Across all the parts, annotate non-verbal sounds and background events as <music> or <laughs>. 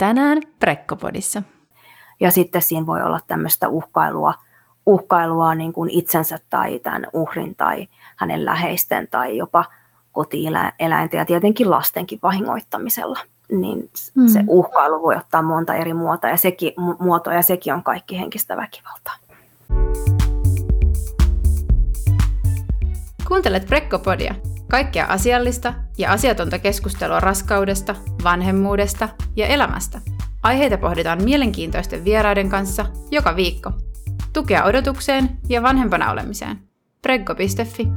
Tänään Prekkopodissa. Ja sitten siinä voi olla tämmöistä uhkailua, uhkailua niin kuin itsensä tai tämän uhrin tai hänen läheisten tai jopa kotieläinten ja tietenkin lastenkin vahingoittamisella. Niin mm. se uhkailu voi ottaa monta eri muotoa ja sekin, muotoa ja sekin on kaikki henkistä väkivaltaa. Kuuntelet Prekkopodia, kaikkea asiallista ja asiatonta keskustelua raskaudesta, vanhemmuudesta ja elämästä. Aiheita pohditaan mielenkiintoisten vieraiden kanssa joka viikko. Tukea odotukseen ja vanhempana olemiseen. Preggo.fi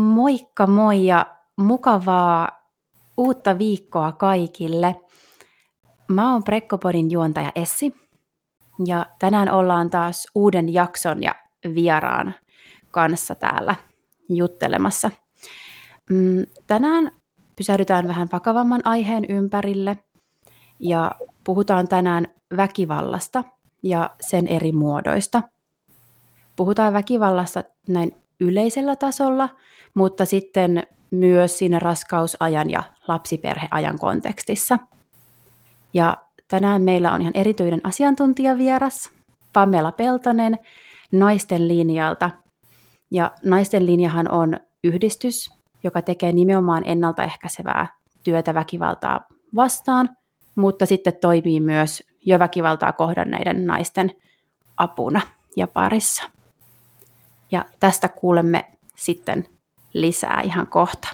Moikka moi ja mukavaa uutta viikkoa kaikille. Mä oon Prekkopodin juontaja Essi ja tänään ollaan taas uuden jakson ja vieraan kanssa täällä juttelemassa. Mm, tänään pysähdytään vähän vakavamman aiheen ympärille ja puhutaan tänään väkivallasta ja sen eri muodoista. Puhutaan väkivallasta näin yleisellä tasolla, mutta sitten myös siinä raskausajan ja lapsiperheajan kontekstissa. Ja tänään meillä on ihan erityinen asiantuntijavieras, Pamela Peltonen, Naisten linjalta. Ja Naisten linjahan on yhdistys, joka tekee nimenomaan ennaltaehkäisevää työtä väkivaltaa vastaan, mutta sitten toimii myös jo väkivaltaa kohdanneiden naisten apuna ja parissa. Ja tästä kuulemme sitten lisää ihan kohta.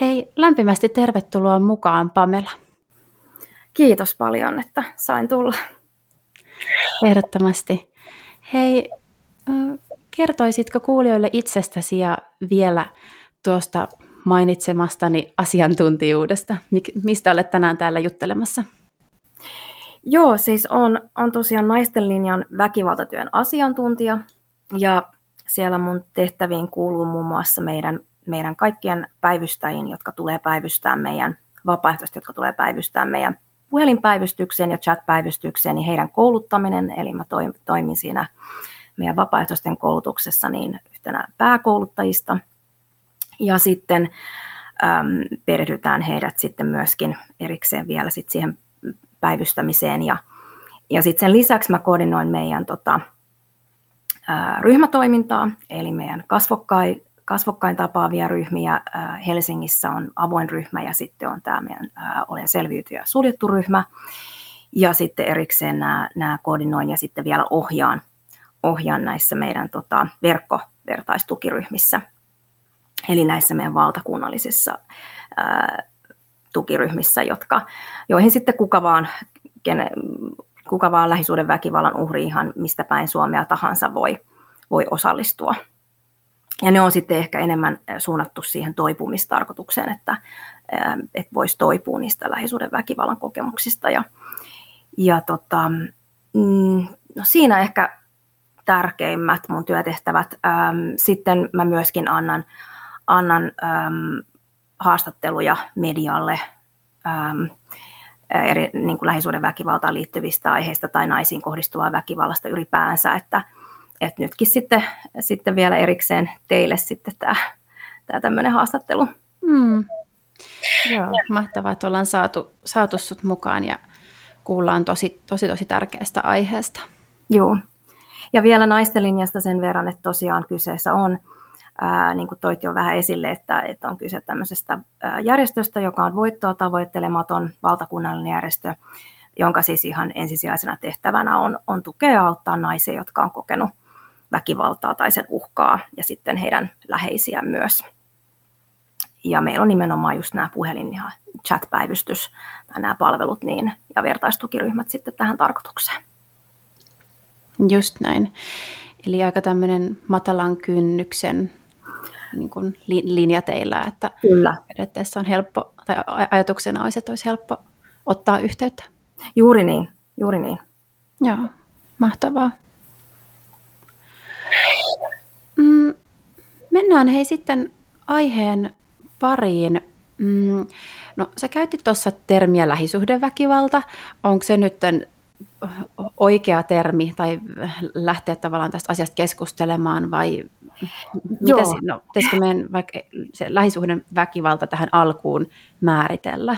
Hei, lämpimästi tervetuloa mukaan Pamela. Kiitos paljon, että sain tulla. Ehdottomasti. Hei, kertoisitko kuulijoille itsestäsi ja vielä tuosta mainitsemastani asiantuntijuudesta? Mistä olet tänään täällä juttelemassa? Joo, siis on, on tosiaan naisten linjan väkivaltatyön asiantuntija ja siellä mun tehtäviin kuuluu muun muassa meidän, meidän kaikkien päivystäjiin, jotka tulee päivystää meidän vapaaehtoiset, jotka tulee päivystää meidän puhelinpäivystykseen ja chatpäivystykseen, niin heidän kouluttaminen, eli mä toimin siinä meidän vapaaehtoisten koulutuksessa niin yhtenä pääkouluttajista. Ja sitten äm, perehdytään heidät sitten myöskin erikseen vielä sit siihen päivystämiseen. Ja, ja sitten sen lisäksi mä koordinoin meidän tota, ää, ryhmätoimintaa, eli meidän kasvokkai, kasvokkain tapaavia ryhmiä. Helsingissä on avoin ryhmä ja sitten on tämä meidän Olen selviytyjä suljettu ryhmä. Ja sitten erikseen nämä, nämä koordinoin ja sitten vielä ohjaan ohjaan näissä meidän tota, verkkovertaistukiryhmissä, eli näissä meidän valtakunnallisissa ää, tukiryhmissä, jotka, joihin sitten kuka vaan, kene, kuka vaan lähisuuden väkivallan uhri ihan mistä päin Suomea tahansa voi, voi osallistua. Ja ne on sitten ehkä enemmän suunnattu siihen toipumistarkoitukseen, että, että voisi toipua niistä lähisuuden väkivallan kokemuksista. Ja, ja tota, mm, no siinä ehkä tärkeimmät mun työtehtävät. Sitten mä myöskin annan, annan haastatteluja medialle eri niin kuin lähisuuden väkivaltaan liittyvistä aiheista tai naisiin kohdistuvaa väkivallasta ylipäänsä, että, että nytkin sitten, sitten vielä erikseen teille sitten tämä, tämä tämmöinen haastattelu. Hmm. Joo, mahtavaa, että ollaan saatu, saatu sut mukaan ja kuullaan tosi, tosi, tosi tärkeästä aiheesta. Joo, ja vielä naisten linjasta sen verran, että tosiaan kyseessä on, ää, niin kuin toit jo vähän esille, että, että on kyse tämmöisestä ää, järjestöstä, joka on voittoa tavoittelematon valtakunnallinen järjestö, jonka siis ihan ensisijaisena tehtävänä on, on tukea ja auttaa naisia, jotka on kokenut väkivaltaa tai sen uhkaa, ja sitten heidän läheisiä myös. Ja meillä on nimenomaan just nämä puhelin- ja chat-päivystys, tai nämä palvelut niin, ja vertaistukiryhmät sitten tähän tarkoitukseen. Just näin. Eli aika tämmöinen matalan kynnyksen niin kuin linja teillä, että Kyllä. periaatteessa on helppo, tai ajatuksena olisi, että olisi helppo ottaa yhteyttä. Juuri niin, juuri niin. Joo, mahtavaa. Mm, mennään hei sitten aiheen pariin. Mm, no sä käytit tuossa termiä lähisuhdeväkivalta. Onko se nyt oikea termi tai lähteä tavallaan tästä asiasta keskustelemaan vai Mitä se, no, pitäisikö meidän vaikka se lähisuhden väkivalta tähän alkuun määritellä?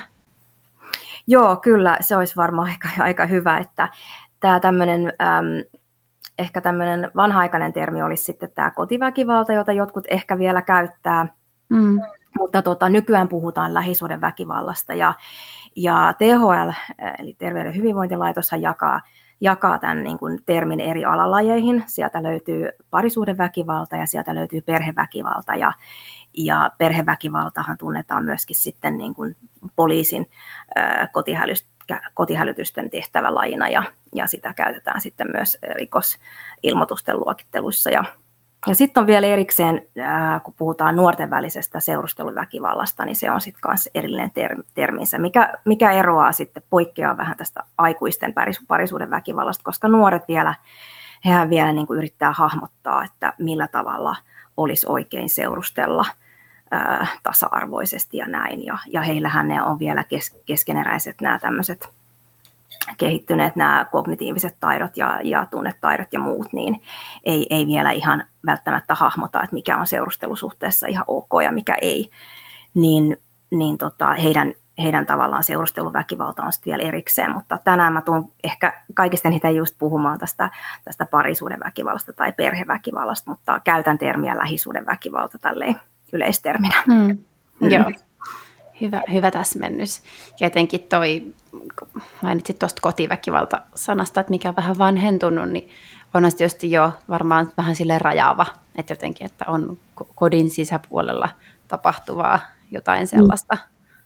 Joo, kyllä, se olisi varmaan aika, aika hyvä, että tämä tämmöinen, äm, ehkä tämmöinen vanha-aikainen termi olisi sitten tämä kotiväkivalta, jota jotkut ehkä vielä käyttää, mm. mutta tota, nykyään puhutaan lähisuuden väkivallasta ja, ja THL, eli Terveyden hyvinvointilaitos, jakaa jakaa tämän niin kuin termin eri alalajeihin. Sieltä löytyy parisuhdeväkivalta ja sieltä löytyy perheväkivalta. Ja, ja perheväkivaltahan tunnetaan myöskin sitten niin kuin poliisin ää, kotihälytysten tehtävälajina ja, ja sitä käytetään sitten myös rikosilmoitusten luokitteluissa. Ja ja sitten on vielä erikseen, kun puhutaan nuorten välisestä seurusteluväkivallasta, niin se on sitten myös erillinen terminsä, mikä, mikä eroaa sitten, poikkeaa vähän tästä aikuisten parisuuden väkivallasta, koska nuoret vielä, hehän vielä niin kuin yrittää hahmottaa, että millä tavalla olisi oikein seurustella tasa-arvoisesti ja näin. Ja, ja heillähän ne on vielä kes, keskeneräiset nämä tämmöiset kehittyneet nämä kognitiiviset taidot ja, ja tunnetaidot ja muut, niin ei, ei vielä ihan välttämättä hahmota, että mikä on seurustelusuhteessa ihan ok ja mikä ei, niin, niin tota, heidän, heidän tavallaan seurusteluväkivalta on sitten vielä erikseen, mutta tänään mä tuun ehkä kaikista niitä just puhumaan tästä, tästä parisuuden väkivallasta tai perheväkivallasta, mutta käytän termiä lähisuuden väkivalta tälleen yleisterminä. Mm. Joo. Hyvä, hyvä täsmennys. Ja jotenkin toi, mainitsit tuosta kotiväkivalta-sanasta, että mikä on vähän vanhentunut, niin on se tietysti jo varmaan vähän sille rajaava, että jotenkin, että on kodin sisäpuolella tapahtuvaa jotain mm. sellaista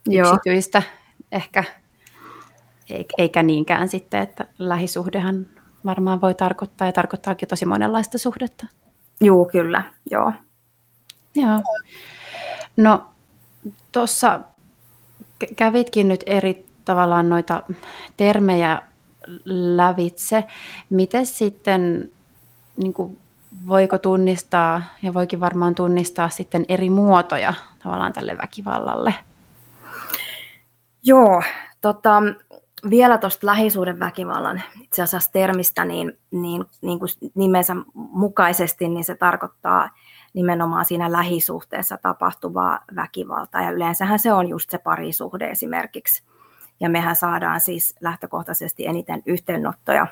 mm. yksityistä ehkä, eikä niinkään sitten, että lähisuhdehan varmaan voi tarkoittaa ja tarkoittaakin tosi monenlaista suhdetta. Joo, kyllä, joo. Joo. No tuossa kävitkin nyt eri tavallaan noita termejä lävitse. Miten sitten, niin kuin, voiko tunnistaa, ja voikin varmaan tunnistaa sitten eri muotoja tavallaan tälle väkivallalle? Joo, tota, vielä tuosta lähisuuden väkivallan itse asiassa termistä, niin, niin, niin kuin nimensä mukaisesti, niin se tarkoittaa nimenomaan siinä lähisuhteessa tapahtuvaa väkivaltaa. Ja yleensähän se on just se parisuhde esimerkiksi. Ja mehän saadaan siis lähtökohtaisesti eniten yhteennottoja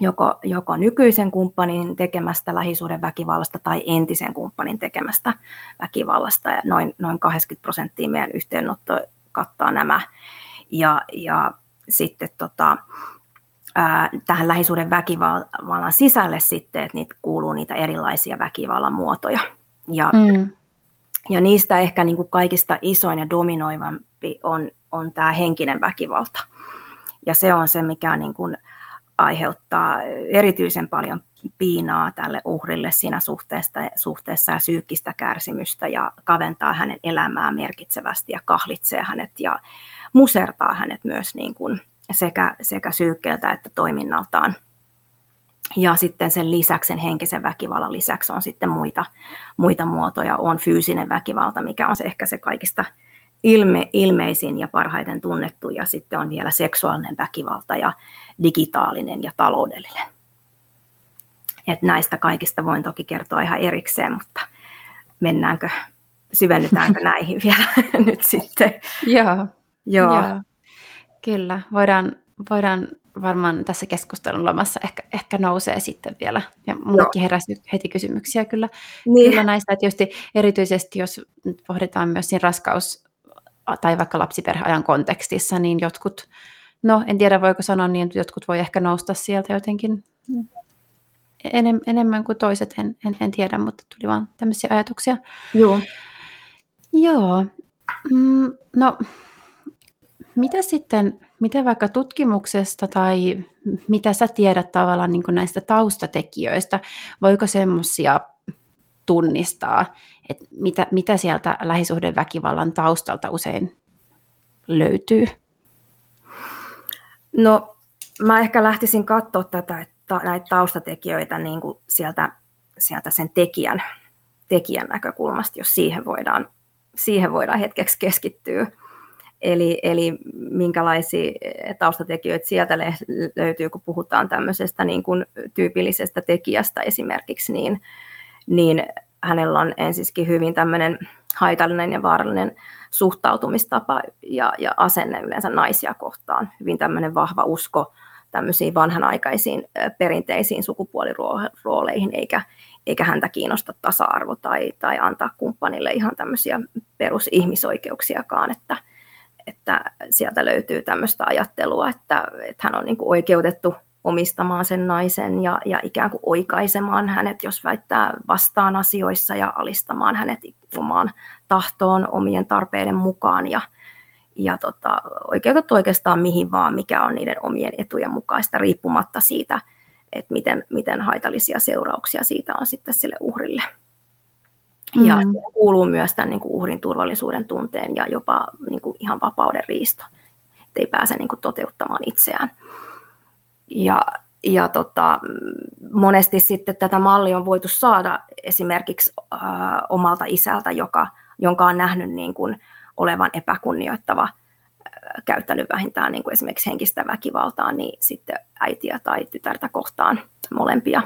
joko, joko nykyisen kumppanin tekemästä lähisuuden väkivallasta tai entisen kumppanin tekemästä väkivallasta. Ja noin, noin 80 prosenttia meidän yhteennotto kattaa nämä. Ja, ja sitten tota, tähän lähisuuden väkivallan sisälle sitten, että niitä kuuluu niitä erilaisia väkivallan muotoja. Ja, mm. ja niistä ehkä niin kuin kaikista isoin ja dominoivampi on, on tämä henkinen väkivalta. Ja se on se, mikä niin kuin aiheuttaa erityisen paljon piinaa tälle uhrille siinä suhteessa, suhteessa ja psyykkistä kärsimystä ja kaventaa hänen elämää merkitsevästi ja kahlitsee hänet ja musertaa hänet myös niin kuin sekä, sekä syykkeeltä että toiminnaltaan. Ja sitten sen lisäksi, sen henkisen väkivallan lisäksi on sitten muita, muita muotoja. On fyysinen väkivalta, mikä on se ehkä se kaikista ilme, ilmeisin ja parhaiten tunnettu. Ja sitten on vielä seksuaalinen väkivalta ja digitaalinen ja taloudellinen. Et näistä kaikista voin toki kertoa ihan erikseen, mutta mennäänkö, syvennytäänkö <laughs> näihin vielä <laughs> nyt sitten? Joo. Joo. Joo. Kyllä, voidaan, voidaan varmaan tässä keskustelun lomassa ehkä, ehkä nousee sitten vielä. Ja muutkin heräsi heti kysymyksiä kyllä, niin. kyllä näistä. Että just erityisesti jos nyt pohditaan myös siinä raskaus- tai vaikka lapsiperheajan kontekstissa, niin jotkut, no en tiedä voiko sanoa niin, että jotkut voi ehkä nousta sieltä jotenkin enem, enemmän kuin toiset, en, en, en tiedä, mutta tuli vaan tämmöisiä ajatuksia. Joo. Joo. Mm, no mitä sitten, miten vaikka tutkimuksesta tai mitä sä tiedät tavallaan niin näistä taustatekijöistä, voiko semmoisia tunnistaa, että mitä, mitä sieltä lähisuhdeväkivallan taustalta usein löytyy? No mä ehkä lähtisin katsoa tätä, että näitä taustatekijöitä niin kuin sieltä, sieltä sen tekijän, tekijän näkökulmasta, jos siihen voidaan, siihen voidaan hetkeksi keskittyä. Eli, eli minkälaisia taustatekijöitä sieltä löytyy, kun puhutaan tämmöisestä niin kuin tyypillisestä tekijästä esimerkiksi, niin, niin hänellä on ensiskin hyvin tämmöinen haitallinen ja vaarallinen suhtautumistapa ja, ja asenne yleensä naisia kohtaan. Hyvin tämmöinen vahva usko tämmöisiin vanhanaikaisiin perinteisiin sukupuolirooleihin, eikä, eikä häntä kiinnosta tasa-arvo tai, tai antaa kumppanille ihan tämmöisiä perusihmisoikeuksiakaan, että, että sieltä löytyy tämmöistä ajattelua, että, että hän on niin kuin oikeutettu omistamaan sen naisen ja, ja ikään kuin oikaisemaan hänet, jos väittää vastaan asioissa ja alistamaan hänet omaan tahtoon omien tarpeiden mukaan ja, ja tota, oikeutettu oikeastaan mihin vaan, mikä on niiden omien etujen mukaista, riippumatta siitä, että miten, miten haitallisia seurauksia siitä on sitten sille uhrille. Mm. Ja kuuluu myös tämän niin kuin uhrin turvallisuuden tunteen ja jopa niin kuin ihan vapauden riisto, että ei pääse niin kuin toteuttamaan itseään. Ja, ja tota, monesti sitten tätä mallia on voitu saada esimerkiksi äh, omalta isältä, joka, jonka on nähnyt niin kuin olevan epäkunnioittava, äh, käyttänyt vähintään niin kuin esimerkiksi henkistä väkivaltaa, niin sitten äitiä tai tytärtä kohtaan molempia.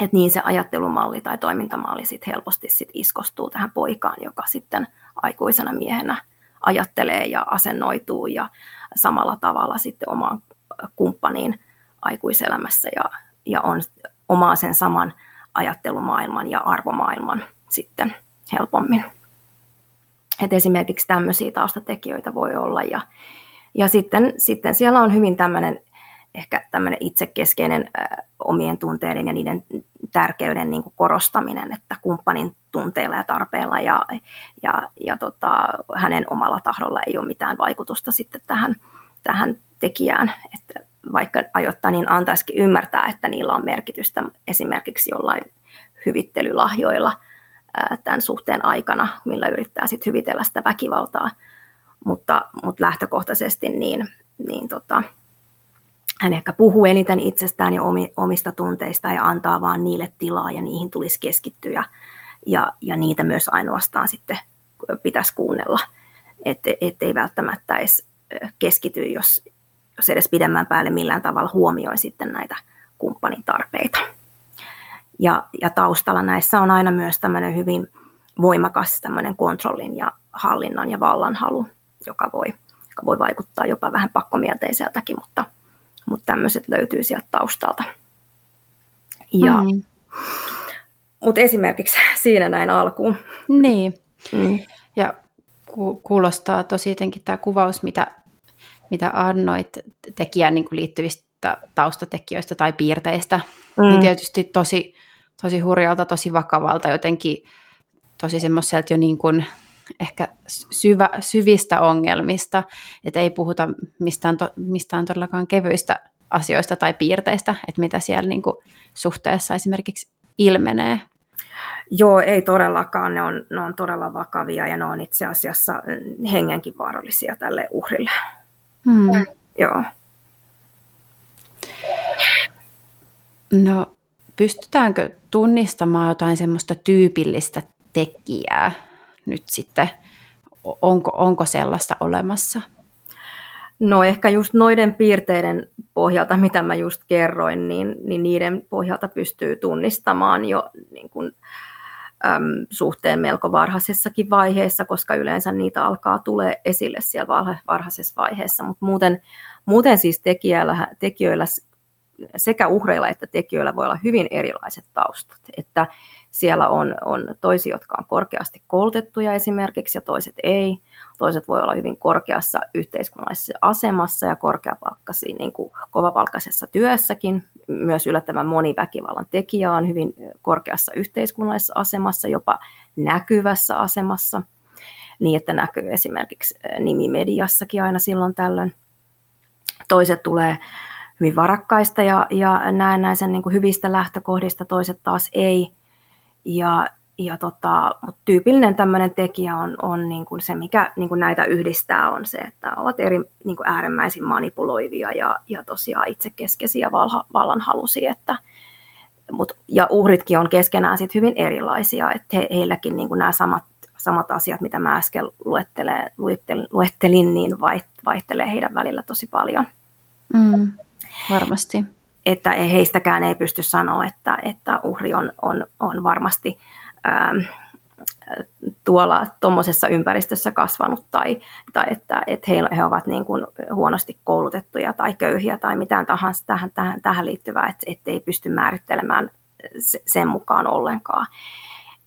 Et niin se ajattelumalli tai toimintamalli sit helposti sit iskostuu tähän poikaan, joka sitten aikuisena miehenä ajattelee ja asennoituu ja samalla tavalla sitten omaan kumppaniin aikuiselämässä ja, ja on omaa sen saman ajattelumaailman ja arvomaailman sitten helpommin. Et esimerkiksi tämmöisiä taustatekijöitä voi olla ja, ja sitten, sitten siellä on hyvin tämmöinen ehkä tämmöinen itsekeskeinen ä, omien tunteiden ja niiden tärkeyden niin kuin korostaminen, että kumppanin tunteilla ja tarpeilla ja, ja, ja tota, hänen omalla tahdolla ei ole mitään vaikutusta sitten tähän, tähän tekijään, että vaikka ajoittain niin antaisikin ymmärtää, että niillä on merkitystä esimerkiksi jollain hyvittelylahjoilla tämän suhteen aikana, millä yrittää sitten hyvitellä sitä väkivaltaa, mutta, mutta lähtökohtaisesti niin, niin tota, hän ehkä puhuu eniten itsestään ja omista tunteista ja antaa vaan niille tilaa ja niihin tulisi keskittyä ja, ja niitä myös ainoastaan sitten pitäisi kuunnella, että et välttämättä edes keskity, jos, jos edes pidemmän päälle millään tavalla huomioi sitten näitä kumppanin tarpeita. Ja, ja taustalla näissä on aina myös tämmöinen hyvin voimakas tämmöinen kontrollin ja hallinnan ja vallanhalu, joka voi, joka voi vaikuttaa jopa vähän pakkomielteiseltäkin, mutta, mutta tämmöiset löytyy sieltä taustalta. Ja, mm. Mutta esimerkiksi siinä näin alkuun. Niin. Mm. Ja ku- kuulostaa tosi jotenkin tämä kuvaus, mitä mitä annoit tekijään niin kuin liittyvistä taustatekijöistä tai piirteistä, niin mm. niin tietysti tosi, tosi hurjalta, tosi vakavalta, jotenkin tosi semmoiselta jo niin kuin ehkä syvä, syvistä ongelmista, että ei puhuta mistään, to, mistään todellakaan kevyistä asioista tai piirteistä, että mitä siellä niin kuin suhteessa esimerkiksi ilmenee. Joo, ei todellakaan. Ne on, ne on todella vakavia ja ne on itse asiassa hengenkin vaarallisia tälle uhrille. Mm. Joo. No, pystytäänkö tunnistamaan jotain semmoista tyypillistä tekijää nyt sitten? Onko, onko sellaista olemassa? No ehkä just noiden piirteiden pohjalta, mitä mä just kerroin, niin, niin niiden pohjalta pystyy tunnistamaan jo niin kuin, äm, suhteen melko varhaisessakin vaiheessa, koska yleensä niitä alkaa tulee esille siellä varhaisessa vaiheessa, mutta muuten, muuten siis tekijöillä, tekijöillä sekä uhreilla että tekijöillä voi olla hyvin erilaiset taustat, että siellä on, on toisia, jotka on korkeasti koulutettuja esimerkiksi ja toiset ei. Toiset voi olla hyvin korkeassa yhteiskunnallisessa asemassa ja korkeapalkkaisia, niin kovapalkkaisessa työssäkin. Myös yllättävän moni väkivallan tekijä on hyvin korkeassa yhteiskunnallisessa asemassa, jopa näkyvässä asemassa, niin että näkyy esimerkiksi nimi mediassakin aina silloin tällöin. Toiset tulee hyvin varakkaista ja, ja näennäisen niin kuin hyvistä lähtökohdista, toiset taas ei. Ja, ja tota, mutta tyypillinen tämmöinen tekijä on, on niin kuin se, mikä niin kuin näitä yhdistää, on se, että ovat eri niin kuin äärimmäisin manipuloivia ja, ja tosiaan itsekeskeisiä valha, vallanhalusia. Että, mut, ja uhritkin on keskenään sit hyvin erilaisia, että he, heilläkin niin kuin nämä samat, samat asiat, mitä mä äsken luettelin, luettelin, niin vaihtelee heidän välillä tosi paljon. Mm, varmasti. että heistäkään ei pysty sanoa, että, että uhri on, on, on varmasti ähm, tuolla tuommoisessa ympäristössä kasvanut tai, tai että, että he, he ovat niin kuin huonosti koulutettuja tai köyhiä tai mitään tahansa tähän, tähän, tähän liittyvää, että, että ei pysty määrittelemään sen mukaan ollenkaan.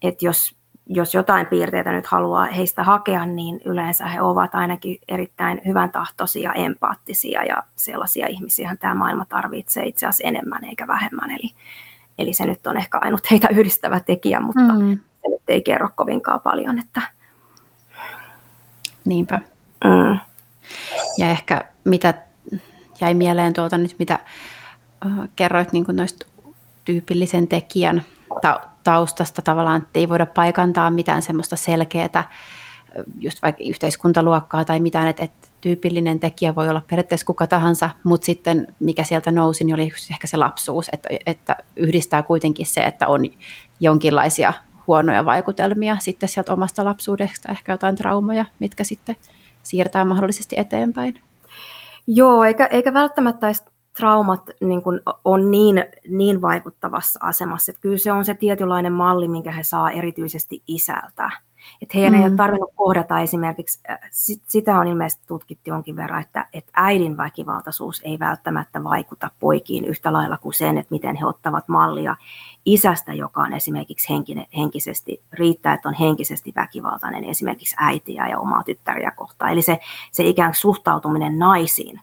Että jos, jos jotain piirteitä nyt haluaa heistä hakea, niin yleensä he ovat ainakin erittäin hyvän tahtoisia, empaattisia ja sellaisia ihmisiä tämä maailma tarvitsee itse asiassa enemmän eikä vähemmän. Eli, eli se nyt on ehkä ainut heitä yhdistävä tekijä, mutta mm. se nyt ei kerro kovinkaan paljon. Että... Niinpä. Mm. Ja ehkä mitä jäi mieleen tuolta nyt, mitä kerroit niin noista tyypillisen tekijän taustasta tavallaan, että ei voida paikantaa mitään semmoista selkeää, just vaikka yhteiskuntaluokkaa tai mitään, että, että tyypillinen tekijä voi olla periaatteessa kuka tahansa, mutta sitten mikä sieltä nousi, niin oli ehkä se lapsuus, että, että yhdistää kuitenkin se, että on jonkinlaisia huonoja vaikutelmia sitten sieltä omasta lapsuudesta, ehkä jotain traumoja, mitkä sitten siirtää mahdollisesti eteenpäin. Joo, eikä, eikä välttämättä traumat niin kuin on niin, niin vaikuttavassa asemassa, että kyllä se on se tietynlainen malli, minkä he saa erityisesti isältä. Että heidän mm. ei ole mm. tarvinnut kohdata esimerkiksi, äh, sitä on ilmeisesti tutkittu jonkin verran, että, että äidin väkivaltaisuus ei välttämättä vaikuta poikiin yhtä lailla kuin sen, että miten he ottavat mallia isästä, joka on esimerkiksi henkinen, henkisesti, riittää, että on henkisesti väkivaltainen esimerkiksi äitiä ja omaa tyttäriä kohtaan. Eli se, se ikään kuin suhtautuminen naisiin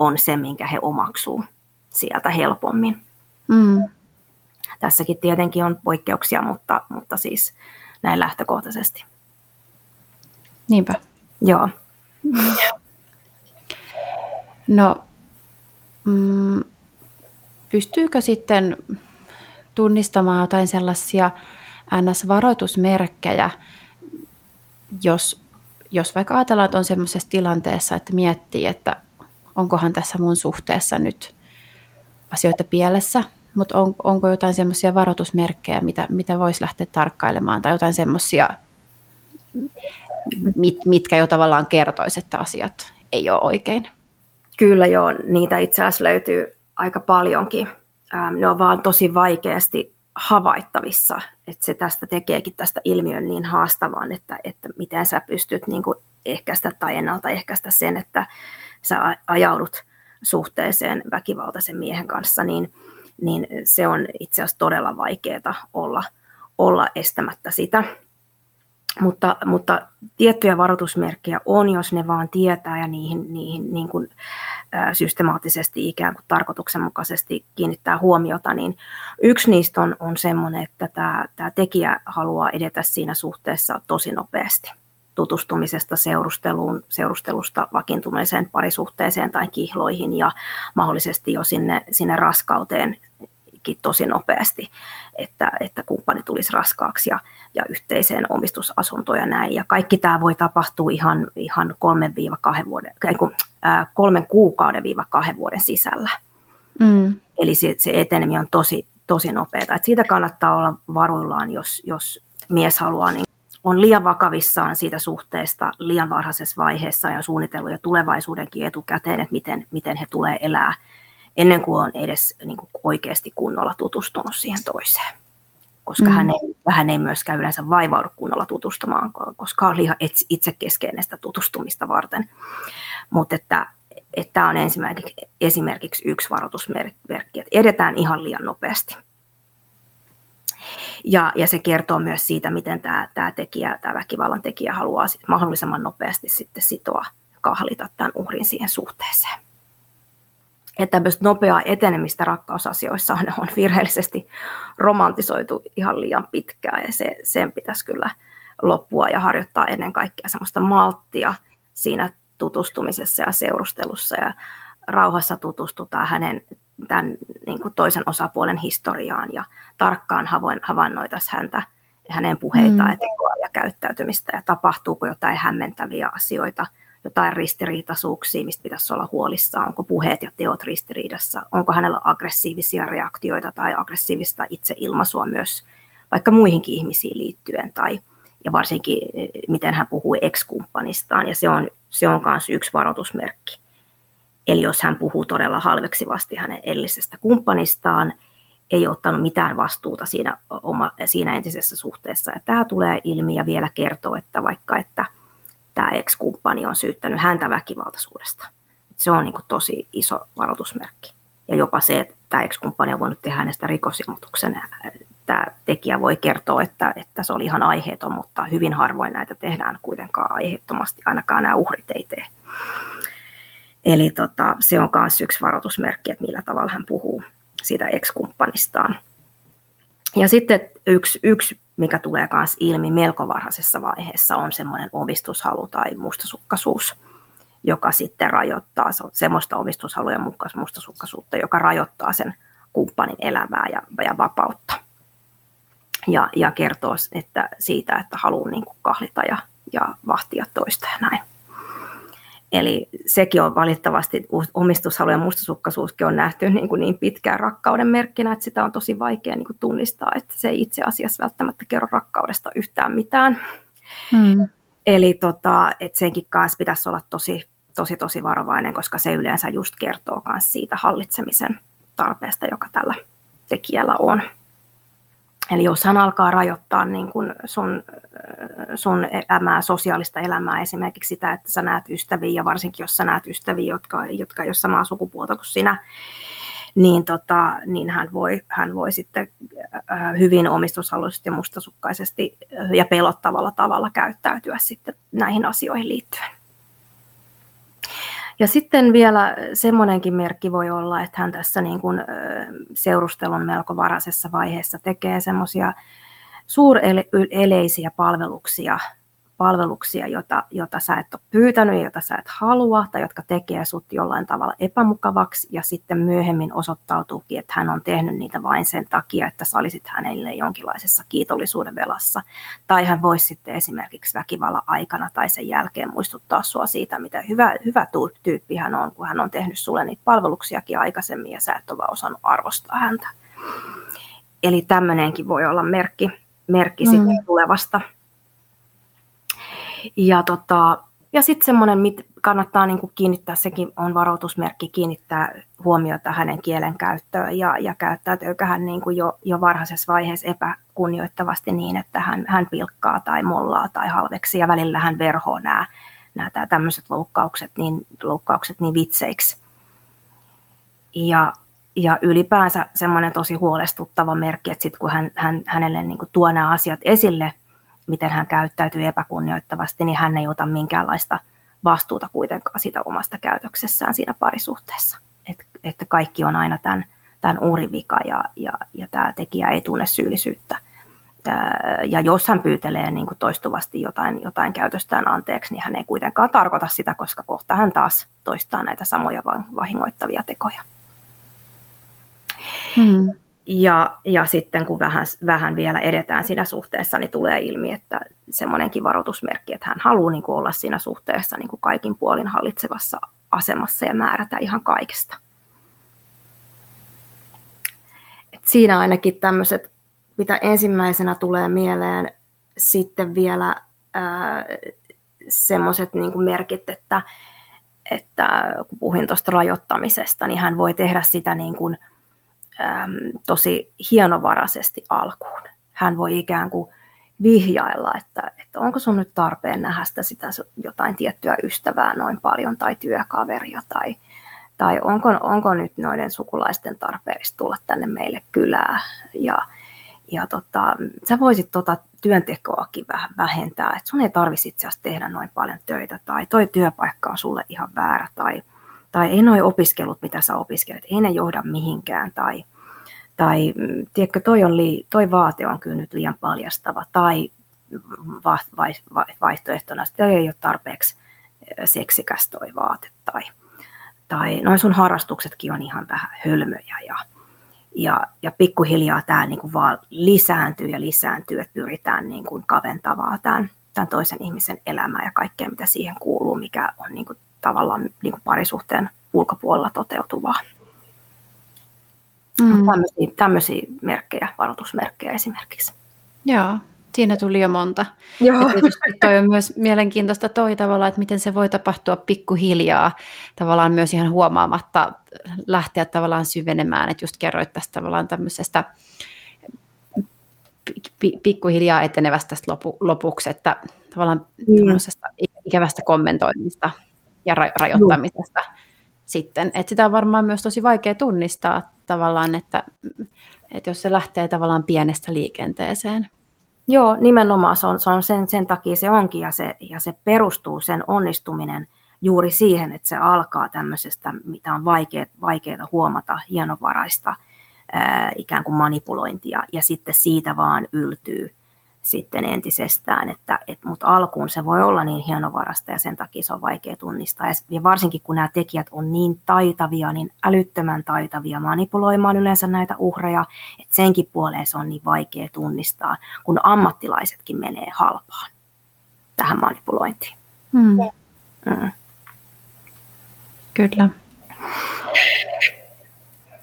on se, minkä he omaksuu sieltä helpommin. Mm. Tässäkin tietenkin on poikkeuksia, mutta, mutta siis näin lähtökohtaisesti. Niinpä. Joo. <laughs> No, mm, pystyykö sitten tunnistamaan jotain sellaisia NS-varoitusmerkkejä, jos, jos vaikka ajatellaan, että on sellaisessa tilanteessa, että miettii, että onkohan tässä mun suhteessa nyt asioita pielessä, mutta on, onko jotain semmoisia varoitusmerkkejä, mitä, mitä voisi lähteä tarkkailemaan, tai jotain semmoisia, mit, mitkä jo tavallaan kertoisi, että asiat ei ole oikein? Kyllä joo, niitä itse asiassa löytyy aika paljonkin. Ähm, ne on vaan tosi vaikeasti havaittavissa, että se tästä tekeekin tästä ilmiön niin haastavan, että, että miten sä pystyt niin kuin ehkäistä tai ennaltaehkäistä sen, että sä ajaudut suhteeseen väkivaltaisen miehen kanssa, niin, niin se on itse asiassa todella vaikeaa olla, olla estämättä sitä. Mutta, mutta tiettyjä varoitusmerkkejä on, jos ne vaan tietää ja niihin, niihin niin kuin, systemaattisesti ikään kuin tarkoituksenmukaisesti kiinnittää huomiota, niin yksi niistä on, on sellainen, että tämä, tämä tekijä haluaa edetä siinä suhteessa tosi nopeasti tutustumisesta seurusteluun, seurustelusta vakiintuneeseen parisuhteeseen tai kihloihin ja mahdollisesti jo sinne, sinne raskauteen tosi nopeasti, että, että kumppani tulisi raskaaksi ja, ja yhteiseen omistusasuntoon ja näin. Ja kaikki tämä voi tapahtua ihan, ihan kolmen, kahden vuoden, äh, kolmen kuukauden viiva kahden vuoden sisällä. Mm. Eli se, se eteneminen on tosi, tosi nopeaa. Et siitä kannattaa olla varuillaan, jos, jos mies haluaa niin on liian vakavissaan siitä suhteesta liian varhaisessa vaiheessa ja suunnitellut jo tulevaisuudenkin etukäteen, että miten, miten he tulee elää ennen kuin on edes niin kuin oikeasti kunnolla tutustunut siihen toiseen. Koska mm. hän, ei, hän ei myöskään yleensä vaivaudu kunnolla tutustumaan, koska on liian itsekeskeinen sitä tutustumista varten. Mutta että tämä on esimerkiksi, esimerkiksi yksi varoitusmerkki, että edetään ihan liian nopeasti. Ja, ja se kertoo myös siitä, miten tämä, tämä tekijä, tämä väkivallan tekijä haluaa sit mahdollisimman nopeasti sitten sitoa, kahlita tämän uhrin siihen suhteeseen. Että tämmöistä nopeaa etenemistä rakkausasioissa on, on virheellisesti romantisoitu ihan liian pitkään ja se, sen pitäisi kyllä loppua ja harjoittaa ennen kaikkea semmoista malttia siinä tutustumisessa ja seurustelussa ja rauhassa tutustutaan hänen tämän niin kuin toisen osapuolen historiaan ja tarkkaan havainnoitaisiin häntä, hänen puheitaan mm. ja tekoa ja käyttäytymistä. Ja tapahtuuko jotain hämmentäviä asioita, jotain ristiriitaisuuksia, mistä pitäisi olla huolissaan, onko puheet ja teot ristiriidassa, onko hänellä aggressiivisia reaktioita tai aggressiivista itseilmaisua myös vaikka muihinkin ihmisiin liittyen tai ja varsinkin miten hän puhuu ex-kumppanistaan ja se on, se on myös yksi varoitusmerkki Eli jos hän puhuu todella halveksivasti hänen edellisestä kumppanistaan, ei ottanut mitään vastuuta siinä, oma, siinä entisessä suhteessa. Ja tämä tulee ilmi ja vielä kertoo, että vaikka että tämä ex-kumppani on syyttänyt häntä väkivaltaisuudesta. Se on niin kuin tosi iso varoitusmerkki. Ja jopa se, että tämä ex-kumppani on voinut tehdä hänestä rikosilmoituksen. Tämä tekijä voi kertoa, että, että se oli ihan aiheeton, mutta hyvin harvoin näitä tehdään kuitenkaan aiheettomasti. Ainakaan nämä uhrit ei tee. Eli tota, se on myös yksi varoitusmerkki, että millä tavalla hän puhuu siitä ex-kumppanistaan. Ja sitten yksi, yksi mikä tulee myös ilmi melko varhaisessa vaiheessa, on semmoinen omistushalu tai mustasukkaisuus, joka sitten rajoittaa semmoista omistushalua ja mustasukkaisuutta, joka rajoittaa sen kumppanin elämää ja, ja vapautta. Ja, ja kertoo että siitä, että haluaa niin kahlita ja, ja vahtia toista ja näin. Eli sekin on valitettavasti, omistushalu ja mustasukkaisuuskin on nähty niin, kuin niin pitkään rakkauden merkkinä, että sitä on tosi vaikea niin kuin tunnistaa, että se ei itse asiassa välttämättä kerro rakkaudesta yhtään mitään. Hmm. Eli tota, että senkin kanssa pitäisi olla tosi, tosi, tosi varovainen, koska se yleensä just kertoo myös siitä hallitsemisen tarpeesta, joka tällä tekijällä on. Eli jos hän alkaa rajoittaa niin kuin sun, sun elämää, sosiaalista elämää, esimerkiksi sitä, että sä näet ystäviä, ja varsinkin jos sä näet ystäviä, jotka, jotka ei ole samaa sukupuolta kuin sinä, niin, tota, niin hän, voi, hän voi sitten hyvin omistushaluisesti ja mustasukkaisesti ja pelottavalla tavalla käyttäytyä sitten näihin asioihin liittyen. Ja sitten vielä semmoinenkin merkki voi olla, että hän tässä niin kuin seurustelun melko varhaisessa vaiheessa tekee semmoisia suureleisiä palveluksia palveluksia, jota, jota sä et ole pyytänyt ja jota sä et halua tai jotka tekee sut jollain tavalla epämukavaksi ja sitten myöhemmin osoittautuukin, että hän on tehnyt niitä vain sen takia, että sä olisit hänelle jonkinlaisessa kiitollisuuden velassa. Tai hän voisi sitten esimerkiksi väkivallan aikana tai sen jälkeen muistuttaa sua siitä, mitä hyvä, hyvä tyyppi hän on, kun hän on tehnyt sulle niitä palveluksiakin aikaisemmin ja sä et ole vaan osannut arvostaa häntä. Eli tämmöinenkin voi olla merkki, merkki mm. sitten tulevasta ja, tota, ja sitten semmoinen, kannattaa niin kuin kiinnittää, sekin on varoitusmerkki, kiinnittää huomiota hänen kielenkäyttöön ja, ja käyttäytyykö hän niin kuin jo, jo varhaisessa vaiheessa epäkunnioittavasti niin, että hän, hän pilkkaa tai mollaa tai halveksi ja välillä hän verhoo nämä, nämä tämmöiset loukkaukset niin, loukkaukset niin vitseiksi. Ja, ja ylipäänsä semmoinen tosi huolestuttava merkki, että sit kun hän, hän, hänelle niin kuin tuo nämä asiat esille, miten hän käyttäytyy epäkunnioittavasti, niin hän ei ota minkäänlaista vastuuta kuitenkaan siitä omasta käytöksessään siinä parisuhteessa. Et, että kaikki on aina tämän, tämän uhrin vika ja, ja, ja tämä tekijä ei tunne syyllisyyttä. Ja jos hän pyytelee niin kuin toistuvasti jotain, jotain käytöstään anteeksi, niin hän ei kuitenkaan tarkoita sitä, koska kohta hän taas toistaa näitä samoja vahingoittavia tekoja. Hmm. Ja, ja sitten kun vähän, vähän vielä edetään siinä suhteessa, niin tulee ilmi, että semmoinenkin varoitusmerkki, että hän haluaa niin kuin olla siinä suhteessa niin kuin kaikin puolin hallitsevassa asemassa ja määrätä ihan kaikesta. Et siinä ainakin tämmöiset, mitä ensimmäisenä tulee mieleen, sitten vielä semmoiset niin merkit, että, että kun puhuin tuosta rajoittamisesta, niin hän voi tehdä sitä niin kuin – äm, tosi hienovaraisesti alkuun. Hän voi ikään kuin vihjailla, että, että onko sun nyt tarpeen nähdä sitä, sitä jotain tiettyä ystävää noin paljon tai työkaveria tai, tai onko, onko nyt noiden sukulaisten tarpeellista tulla tänne meille kylään ja, ja tota, sä voisit tota työntekoakin vähän vähentää, että sun ei tarvitsisi itse asiassa tehdä noin paljon töitä tai toi työpaikka on sulle ihan väärä tai, tai ei noin opiskelut, mitä sä opiskelet, ei ne johda mihinkään tai, tai mm, tiedätkö, toi, on lii, toi vaate on kyllä nyt liian paljastava, tai va, va, va, vaihtoehtona, että ei ole tarpeeksi seksikäs toi vaate, tai, tai noin sun harrastuksetkin on ihan vähän hölmöjä, ja, ja, ja pikkuhiljaa tämä niin kuin vaan lisääntyy ja lisääntyy, että pyritään niin kuin kaventavaa tämän, tämän toisen ihmisen elämää ja kaikkea, mitä siihen kuuluu, mikä on niin kuin tavallaan niin kuin parisuhteen ulkopuolella toteutuvaa. Mm. Tämmöisiä, tämmöisiä merkkejä, varoitusmerkkejä esimerkiksi. Joo, Siinä tuli jo monta. Joo. Ja tietysti toi on myös mielenkiintoista toi tavalla, että miten se voi tapahtua pikkuhiljaa, tavallaan myös ihan huomaamatta lähteä tavallaan syvenemään, että just kerroit tästä tavallaan tämmöisestä pikkuhiljaa etenevästä tästä lopu, lopuksi, että tavallaan mm. ikävästä kommentoinnista ja ra- rajoittamisesta mm. Sitten. Että sitä on varmaan myös tosi vaikea tunnistaa tavallaan, että, että jos se lähtee tavallaan pienestä liikenteeseen. Joo, nimenomaan se on, se on sen, sen takia se onkin ja se, ja se perustuu sen onnistuminen juuri siihen, että se alkaa tämmöisestä, mitä on vaikeaa huomata, hienovaraista – ää, ikään kuin manipulointia ja sitten siitä vaan yltyy sitten entisestään, että et, mutta alkuun se voi olla niin hienovarasta ja sen takia se on vaikea tunnistaa. Ja, ja varsinkin kun nämä tekijät on niin taitavia, niin älyttömän taitavia manipuloimaan yleensä näitä uhreja, että senkin puoleen se on niin vaikea tunnistaa, kun ammattilaisetkin menee halpaan tähän manipulointiin. Hmm. Mm. Kyllä.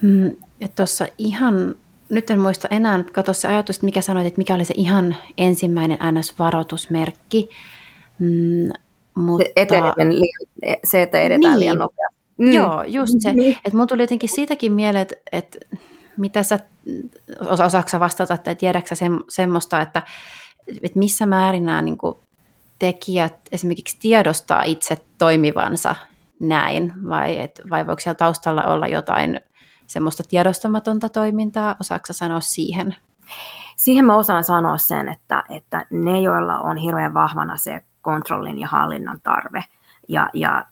Mm, tuossa ihan, nyt en muista enää, katso se ajatus, että mikä sanoit, että mikä oli se ihan ensimmäinen NS-varoitusmerkki. Mm, mutta... se, että edetään niin. liian nopeasti. Mm. Joo, just se. Niin. Että mun tuli jotenkin siitäkin mieleen, että, että mitä sä, osaatko vastata tai tiedätkö se, semmoista, että, että missä määrin nämä niin kuin, tekijät esimerkiksi tiedostaa itse toimivansa näin, vai, et, vai voiko siellä taustalla olla jotain semmoista tiedostamatonta toimintaa? Osaatko sanoa siihen? Siihen mä osaan sanoa sen, että, että ne, joilla on hirveän vahvana se kontrollin ja hallinnan tarve, ja, ja,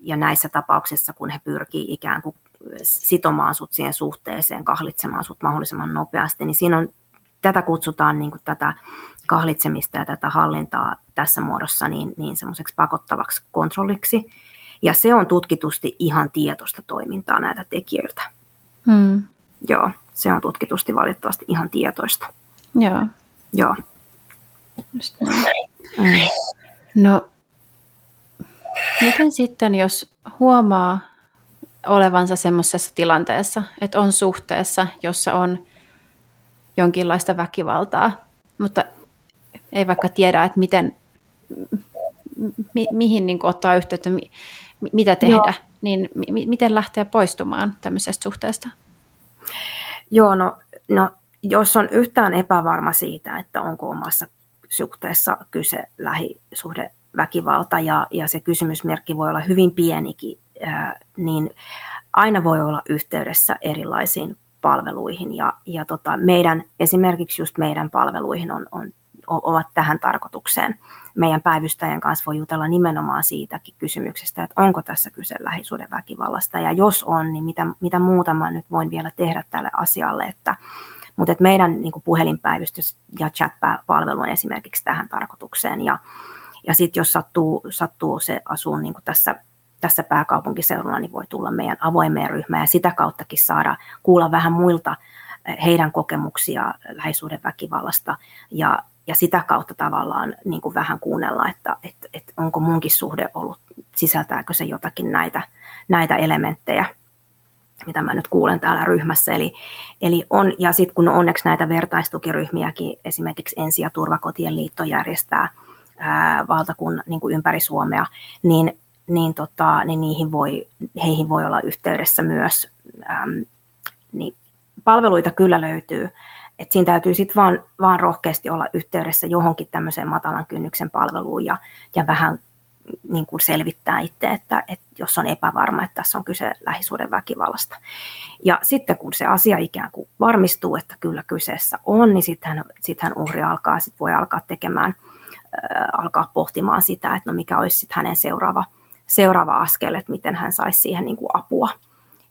ja näissä tapauksissa, kun he pyrkii ikään kuin sitomaan sut siihen suhteeseen, kahlitsemaan sut mahdollisimman nopeasti, niin siinä on, tätä kutsutaan niin kuin tätä kahlitsemista ja tätä hallintaa tässä muodossa niin, niin semmoiseksi pakottavaksi kontrolliksi. Ja se on tutkitusti ihan tietoista toimintaa näitä tekijöiltä. Hmm. Joo, se on tutkitusti valitettavasti ihan tietoista. Joo. Joo. Just mm. No, miten sitten, jos huomaa olevansa semmoisessa tilanteessa, että on suhteessa, jossa on jonkinlaista väkivaltaa, mutta ei vaikka tiedä, että miten, mi, mihin niin ottaa yhteyttä, mi, mitä tehdä, Joo. Niin mi, miten lähteä poistumaan tämmöisestä suhteesta? Joo, no, no jos on yhtään epävarma siitä, että onko omassa suhteessa kyse lähisuhdeväkivalta ja, ja se kysymysmerkki voi olla hyvin pienikin, ää, niin aina voi olla yhteydessä erilaisiin palveluihin ja, ja tota, meidän, esimerkiksi just meidän palveluihin on, on ovat tähän tarkoitukseen. Meidän päivystäjän kanssa voi jutella nimenomaan siitäkin kysymyksestä, että onko tässä kyse lähisuuden väkivallasta ja jos on, niin mitä, mitä muuta mä nyt voin vielä tehdä tälle asialle. Että, mutta että meidän niin puhelinpäivystys ja chat-palvelu on esimerkiksi tähän tarkoitukseen ja, ja sitten jos sattuu, sattuu se asuu niin tässä tässä pääkaupunkiseudulla, niin voi tulla meidän avoimeen ryhmään ja sitä kauttakin saada kuulla vähän muilta heidän kokemuksia lähisuuden väkivallasta ja, ja sitä kautta tavallaan niin kuin vähän kuunnella, että, että, että onko munkin suhde ollut, sisältääkö se jotakin näitä, näitä elementtejä, mitä mä nyt kuulen täällä ryhmässä. Eli, eli on, ja sitten kun onneksi näitä vertaistukiryhmiäkin, esimerkiksi Ensi- ja Turvakotien liitto järjestää ää, valtakunnan niin kuin ympäri Suomea, niin, niin, tota, niin niihin voi, heihin voi olla yhteydessä myös. Äm, niin palveluita kyllä löytyy, et siinä täytyy sitten vaan, vaan rohkeasti olla yhteydessä johonkin tämmöiseen matalan kynnyksen palveluun ja, ja vähän niin kuin selvittää itse, että, että jos on epävarma, että tässä on kyse lähisuuden väkivallasta. Ja sitten kun se asia ikään kuin varmistuu, että kyllä kyseessä on, niin sittenhän, sittenhän uhri alkaa, sit voi alkaa tekemään, äh, alkaa pohtimaan sitä, että no mikä olisi sitten hänen seuraava, seuraava askel, että miten hän saisi siihen niin kuin apua.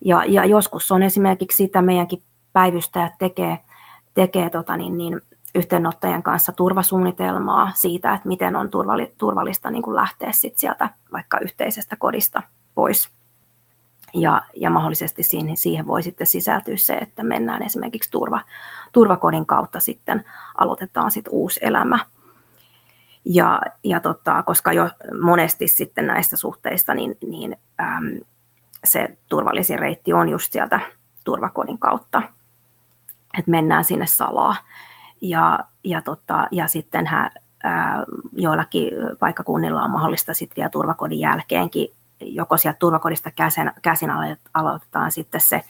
Ja, ja joskus on esimerkiksi sitä meidänkin päivystäjät tekee, tekee tota niin, niin, yhteenottajien kanssa turvasuunnitelmaa siitä, että miten on turvallista niin kuin lähteä sit sieltä vaikka yhteisestä kodista pois. Ja, ja mahdollisesti siihen, siihen voi sitten sisältyä se, että mennään esimerkiksi turva, turvakodin kautta sitten aloitetaan sitten uusi elämä. Ja, ja tota, koska jo monesti sitten näistä suhteista niin, niin äm, se turvallisin reitti on just sieltä turvakodin kautta että mennään sinne salaa. ja, ja, tota, ja sitten hän, ää, joillakin paikkakunnilla on mahdollista sitten vielä turvakodin jälkeenkin, joko sieltä turvakodista käsin, käsin aloitetaan sitten se,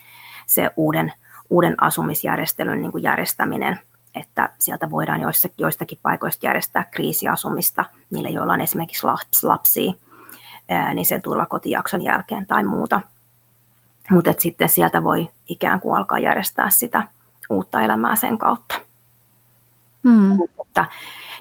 se uuden, uuden asumisjärjestelyn niin kuin järjestäminen, että sieltä voidaan joistakin, joistakin paikoista järjestää kriisiasumista niille, joilla on esimerkiksi lapsia, niin sen turvakotijakson jälkeen tai muuta. Mutta sitten sieltä voi ikään kuin alkaa järjestää sitä uutta elämää sen kautta. Hmm.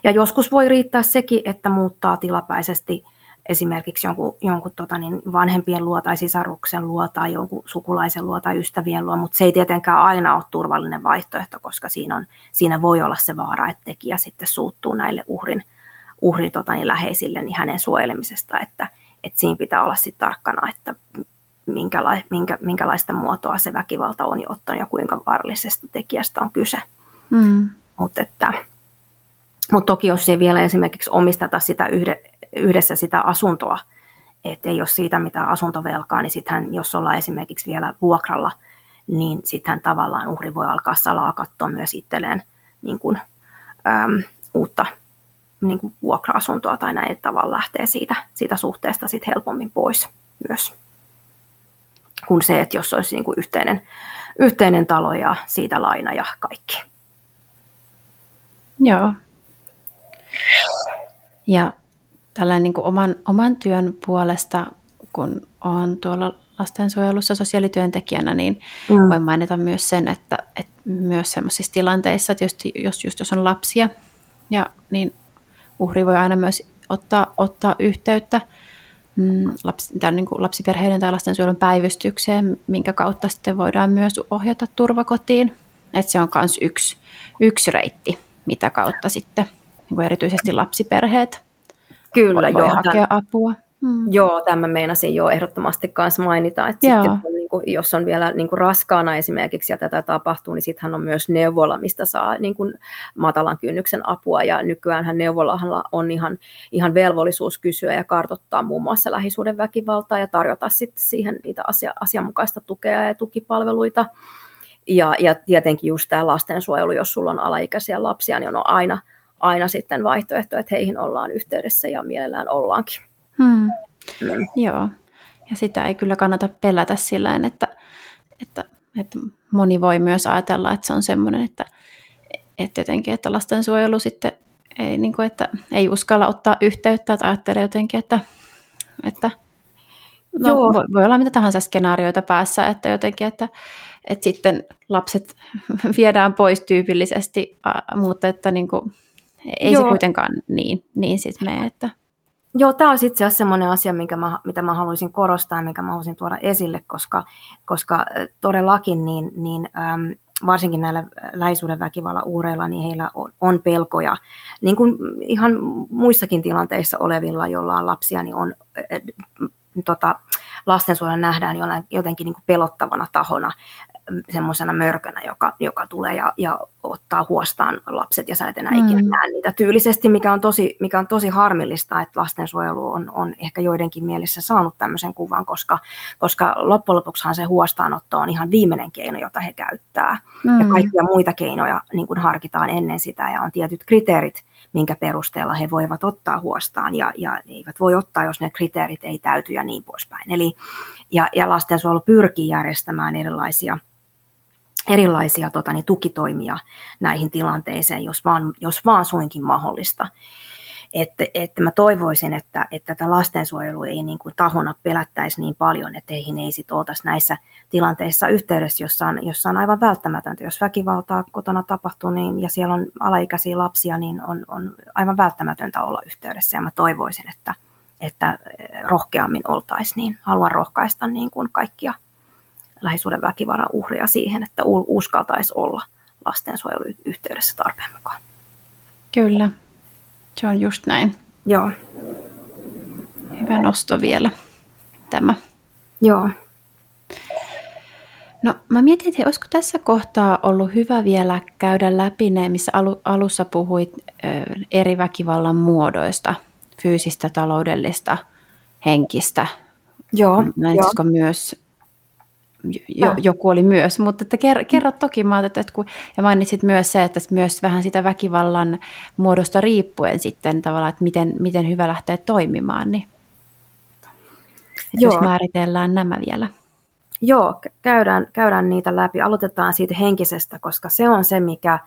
Ja joskus voi riittää sekin, että muuttaa tilapäisesti esimerkiksi jonkun, jonkun tota niin, vanhempien luo tai sisaruksen luo tai jonkun sukulaisen luo tai ystävien luo, mutta se ei tietenkään aina ole turvallinen vaihtoehto, koska siinä, on, siinä voi olla se vaara, että tekijä sitten suuttuu näille uhrin, uhrin tota niin, läheisille niin hänen suojelemisesta, että, että siinä pitää olla sitten tarkkana, että minkäla, minkä, minkälaista muotoa se väkivalta on jo ottanut ja kuinka vaarallisesta tekijästä on kyse. Mm. Mutta mut toki jos ei vielä esimerkiksi omisteta sitä yhde, yhdessä sitä asuntoa, että ei ole siitä mitään asuntovelkaa, niin sittenhän jos ollaan esimerkiksi vielä vuokralla, niin sittenhän tavallaan uhri voi alkaa salaa katsoa myös itselleen niin kuin, äm, uutta niin kuin vuokra-asuntoa tai näin, että tavallaan lähtee siitä, siitä suhteesta sit helpommin pois myös kuin se, että jos olisi niin kuin yhteinen, yhteinen talo ja siitä laina ja kaikki. Joo. Ja tällainen niin kuin oman, oman työn puolesta, kun olen tuolla lastensuojelussa sosiaalityöntekijänä, niin mm. voin mainita myös sen, että, että myös sellaisissa tilanteissa, että just, jos, just jos on lapsia, ja, niin uhri voi aina myös ottaa, ottaa yhteyttä mm, lapsi, tämän, niin kuin lapsiperheiden tai lastensuojelun päivystykseen, minkä kautta sitten voidaan myös ohjata turvakotiin. Että se on myös yksi, yksi reitti, mitä kautta sitten niin kuin erityisesti lapsiperheet Kyllä, voi, joo, hakea tämän, apua. Hmm. Joo, tämä meinasin jo ehdottomasti myös mainita, että sitten, niin kuin, jos on vielä niin kuin raskaana esimerkiksi ja tätä tapahtuu, niin sittenhän on myös neuvola, mistä saa niin kuin, matalan kynnyksen apua ja nykyään neuvolahan on ihan, ihan velvollisuus kysyä ja kartottaa muun muassa lähisuuden väkivaltaa ja tarjota sitten siihen niitä asia, asianmukaista tukea ja tukipalveluita. Ja, ja tietenkin just tämä lastensuojelu, jos sulla on alaikäisiä lapsia, niin on aina – aina sitten vaihtoehto, että heihin ollaan yhteydessä ja mielellään ollaankin. Hmm. Mm. Joo, ja sitä ei kyllä kannata pelätä sillä että, että, että moni voi myös ajatella, että se on semmoinen, että, että jotenkin, että lastensuojelu sitten ei, niin kuin, että ei uskalla ottaa yhteyttä, tai ajattelee jotenkin, että, että no, Joo. Voi, voi olla mitä tahansa skenaarioita päässä, että jotenkin, että, että sitten lapset <laughs> viedään pois tyypillisesti, mutta että niin kuin, ei Joo. se kuitenkaan niin, niin siis mene, että... Joo, tämä on itse asiassa sellainen asia, minkä mä, mitä mä haluaisin korostaa, minkä mä haluaisin tuoda esille, koska, koska todellakin niin, niin äm, varsinkin näillä lähisuuden väkivallan uureilla, niin heillä on, on pelkoja. Niin kuin ihan muissakin tilanteissa olevilla, joilla on lapsia, niin on äh, tota, lastensuojella nähdään jotenkin niin kuin pelottavana tahona semmoisena mörkönä, joka, joka tulee ja, ja ottaa huostaan lapset ja sä et enää mm. ikinä näe niitä tyylisesti, mikä on tosi, mikä on tosi harmillista, että lastensuojelu on, on ehkä joidenkin mielessä saanut tämmöisen kuvan, koska, koska loppujen lopuksihan se huostaanotto on ihan viimeinen keino, jota he käyttää. Mm. Ja kaikkia muita keinoja niin kuin harkitaan ennen sitä ja on tietyt kriteerit, minkä perusteella he voivat ottaa huostaan ja, ja eivät voi ottaa, jos ne kriteerit ei täyty ja niin poispäin. Eli, ja, ja lastensuojelu pyrkii järjestämään erilaisia erilaisia tota, niin, tukitoimia näihin tilanteisiin, jos vaan, jos vaan suinkin mahdollista. Että, että mä toivoisin, että, että tätä lastensuojelu ei niin kuin tahona pelättäisi niin paljon, että heihin ei sit oltaisi näissä tilanteissa yhteydessä, jossa on, jossa on aivan välttämätöntä. Jos väkivaltaa kotona tapahtuu niin, ja siellä on alaikäisiä lapsia, niin on, on aivan välttämätöntä olla yhteydessä. Ja mä toivoisin, että, että rohkeammin oltaisiin niin. Haluan rohkaista niin kuin kaikkia lähisuuden väkivallan uhria siihen, että uskaltaisi olla lastensuojeluyhteydessä tarpeen mukaan. Kyllä, se on just näin. Joo. Hyvä nosto vielä tämä. Joo. No mä mietin, että olisiko tässä kohtaa ollut hyvä vielä käydä läpi ne, missä alussa puhuit eri väkivallan muodoista, fyysistä, taloudellista, henkistä. Joo. Mainitsiko myös jo, joku oli myös, mutta että ker, kerro toki, mä että kun, ja mainitsit myös se, että myös vähän sitä väkivallan muodosta riippuen sitten tavallaan, että miten, miten hyvä lähteä toimimaan, niin Joo. jos määritellään nämä vielä. Joo, käydään, käydään niitä läpi. Aloitetaan siitä henkisestä, koska se on se, mikä,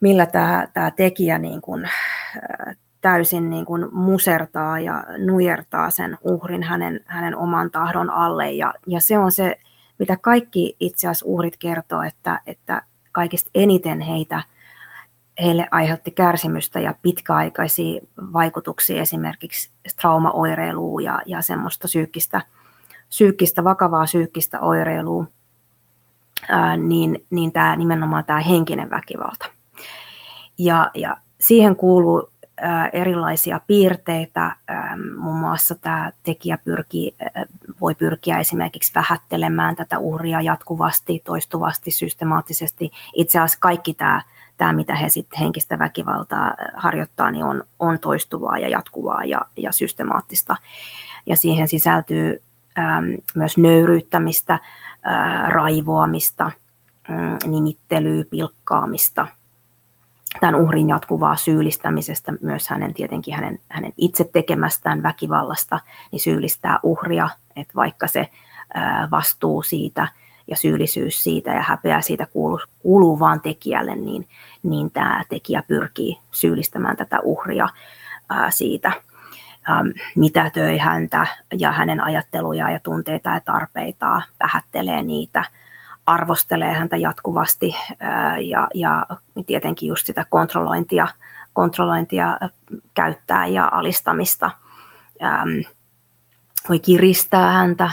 millä tämä, tämä tekijä niin kuin, täysin niin kuin musertaa ja nujertaa sen uhrin hänen, hänen oman tahdon alle. Ja, ja se on se, mitä kaikki itse asiassa uhrit kertoo, että, että kaikista eniten heitä, heille aiheutti kärsimystä ja pitkäaikaisia vaikutuksia esimerkiksi traumaoireiluun ja, ja semmoista psyykkistä, psyykkistä, vakavaa psyykkistä oireilua, ää, niin, niin tämä nimenomaan tämä henkinen väkivalta. Ja, ja siihen kuuluu erilaisia piirteitä. Muun muassa tämä tekijä pyrkii, voi pyrkiä esimerkiksi vähättelemään tätä uhria jatkuvasti, toistuvasti, systemaattisesti. Itse asiassa kaikki tämä, tämä mitä he sitten henkistä väkivaltaa harjoittaa, niin on, on toistuvaa ja jatkuvaa ja, ja systemaattista. Ja siihen sisältyy myös nöyryyttämistä, raivoamista, mm, nimittelyä, pilkkaamista – tämän uhrin jatkuvaa syyllistämisestä, myös hänen tietenkin hänen, hänen itse tekemästään väkivallasta, niin syyllistää uhria, että vaikka se vastuu siitä ja syyllisyys siitä ja häpeä siitä kuuluu, kuuluu vaan tekijälle, niin, niin tämä tekijä pyrkii syyllistämään tätä uhria ää, siitä, mitä töi häntä ja hänen ajatteluja ja tunteita ja tarpeita, vähättelee niitä – arvostelee häntä jatkuvasti ja, ja tietenkin just sitä kontrollointia, kontrollointia käyttää ja alistamista. Voi kiristää häntä,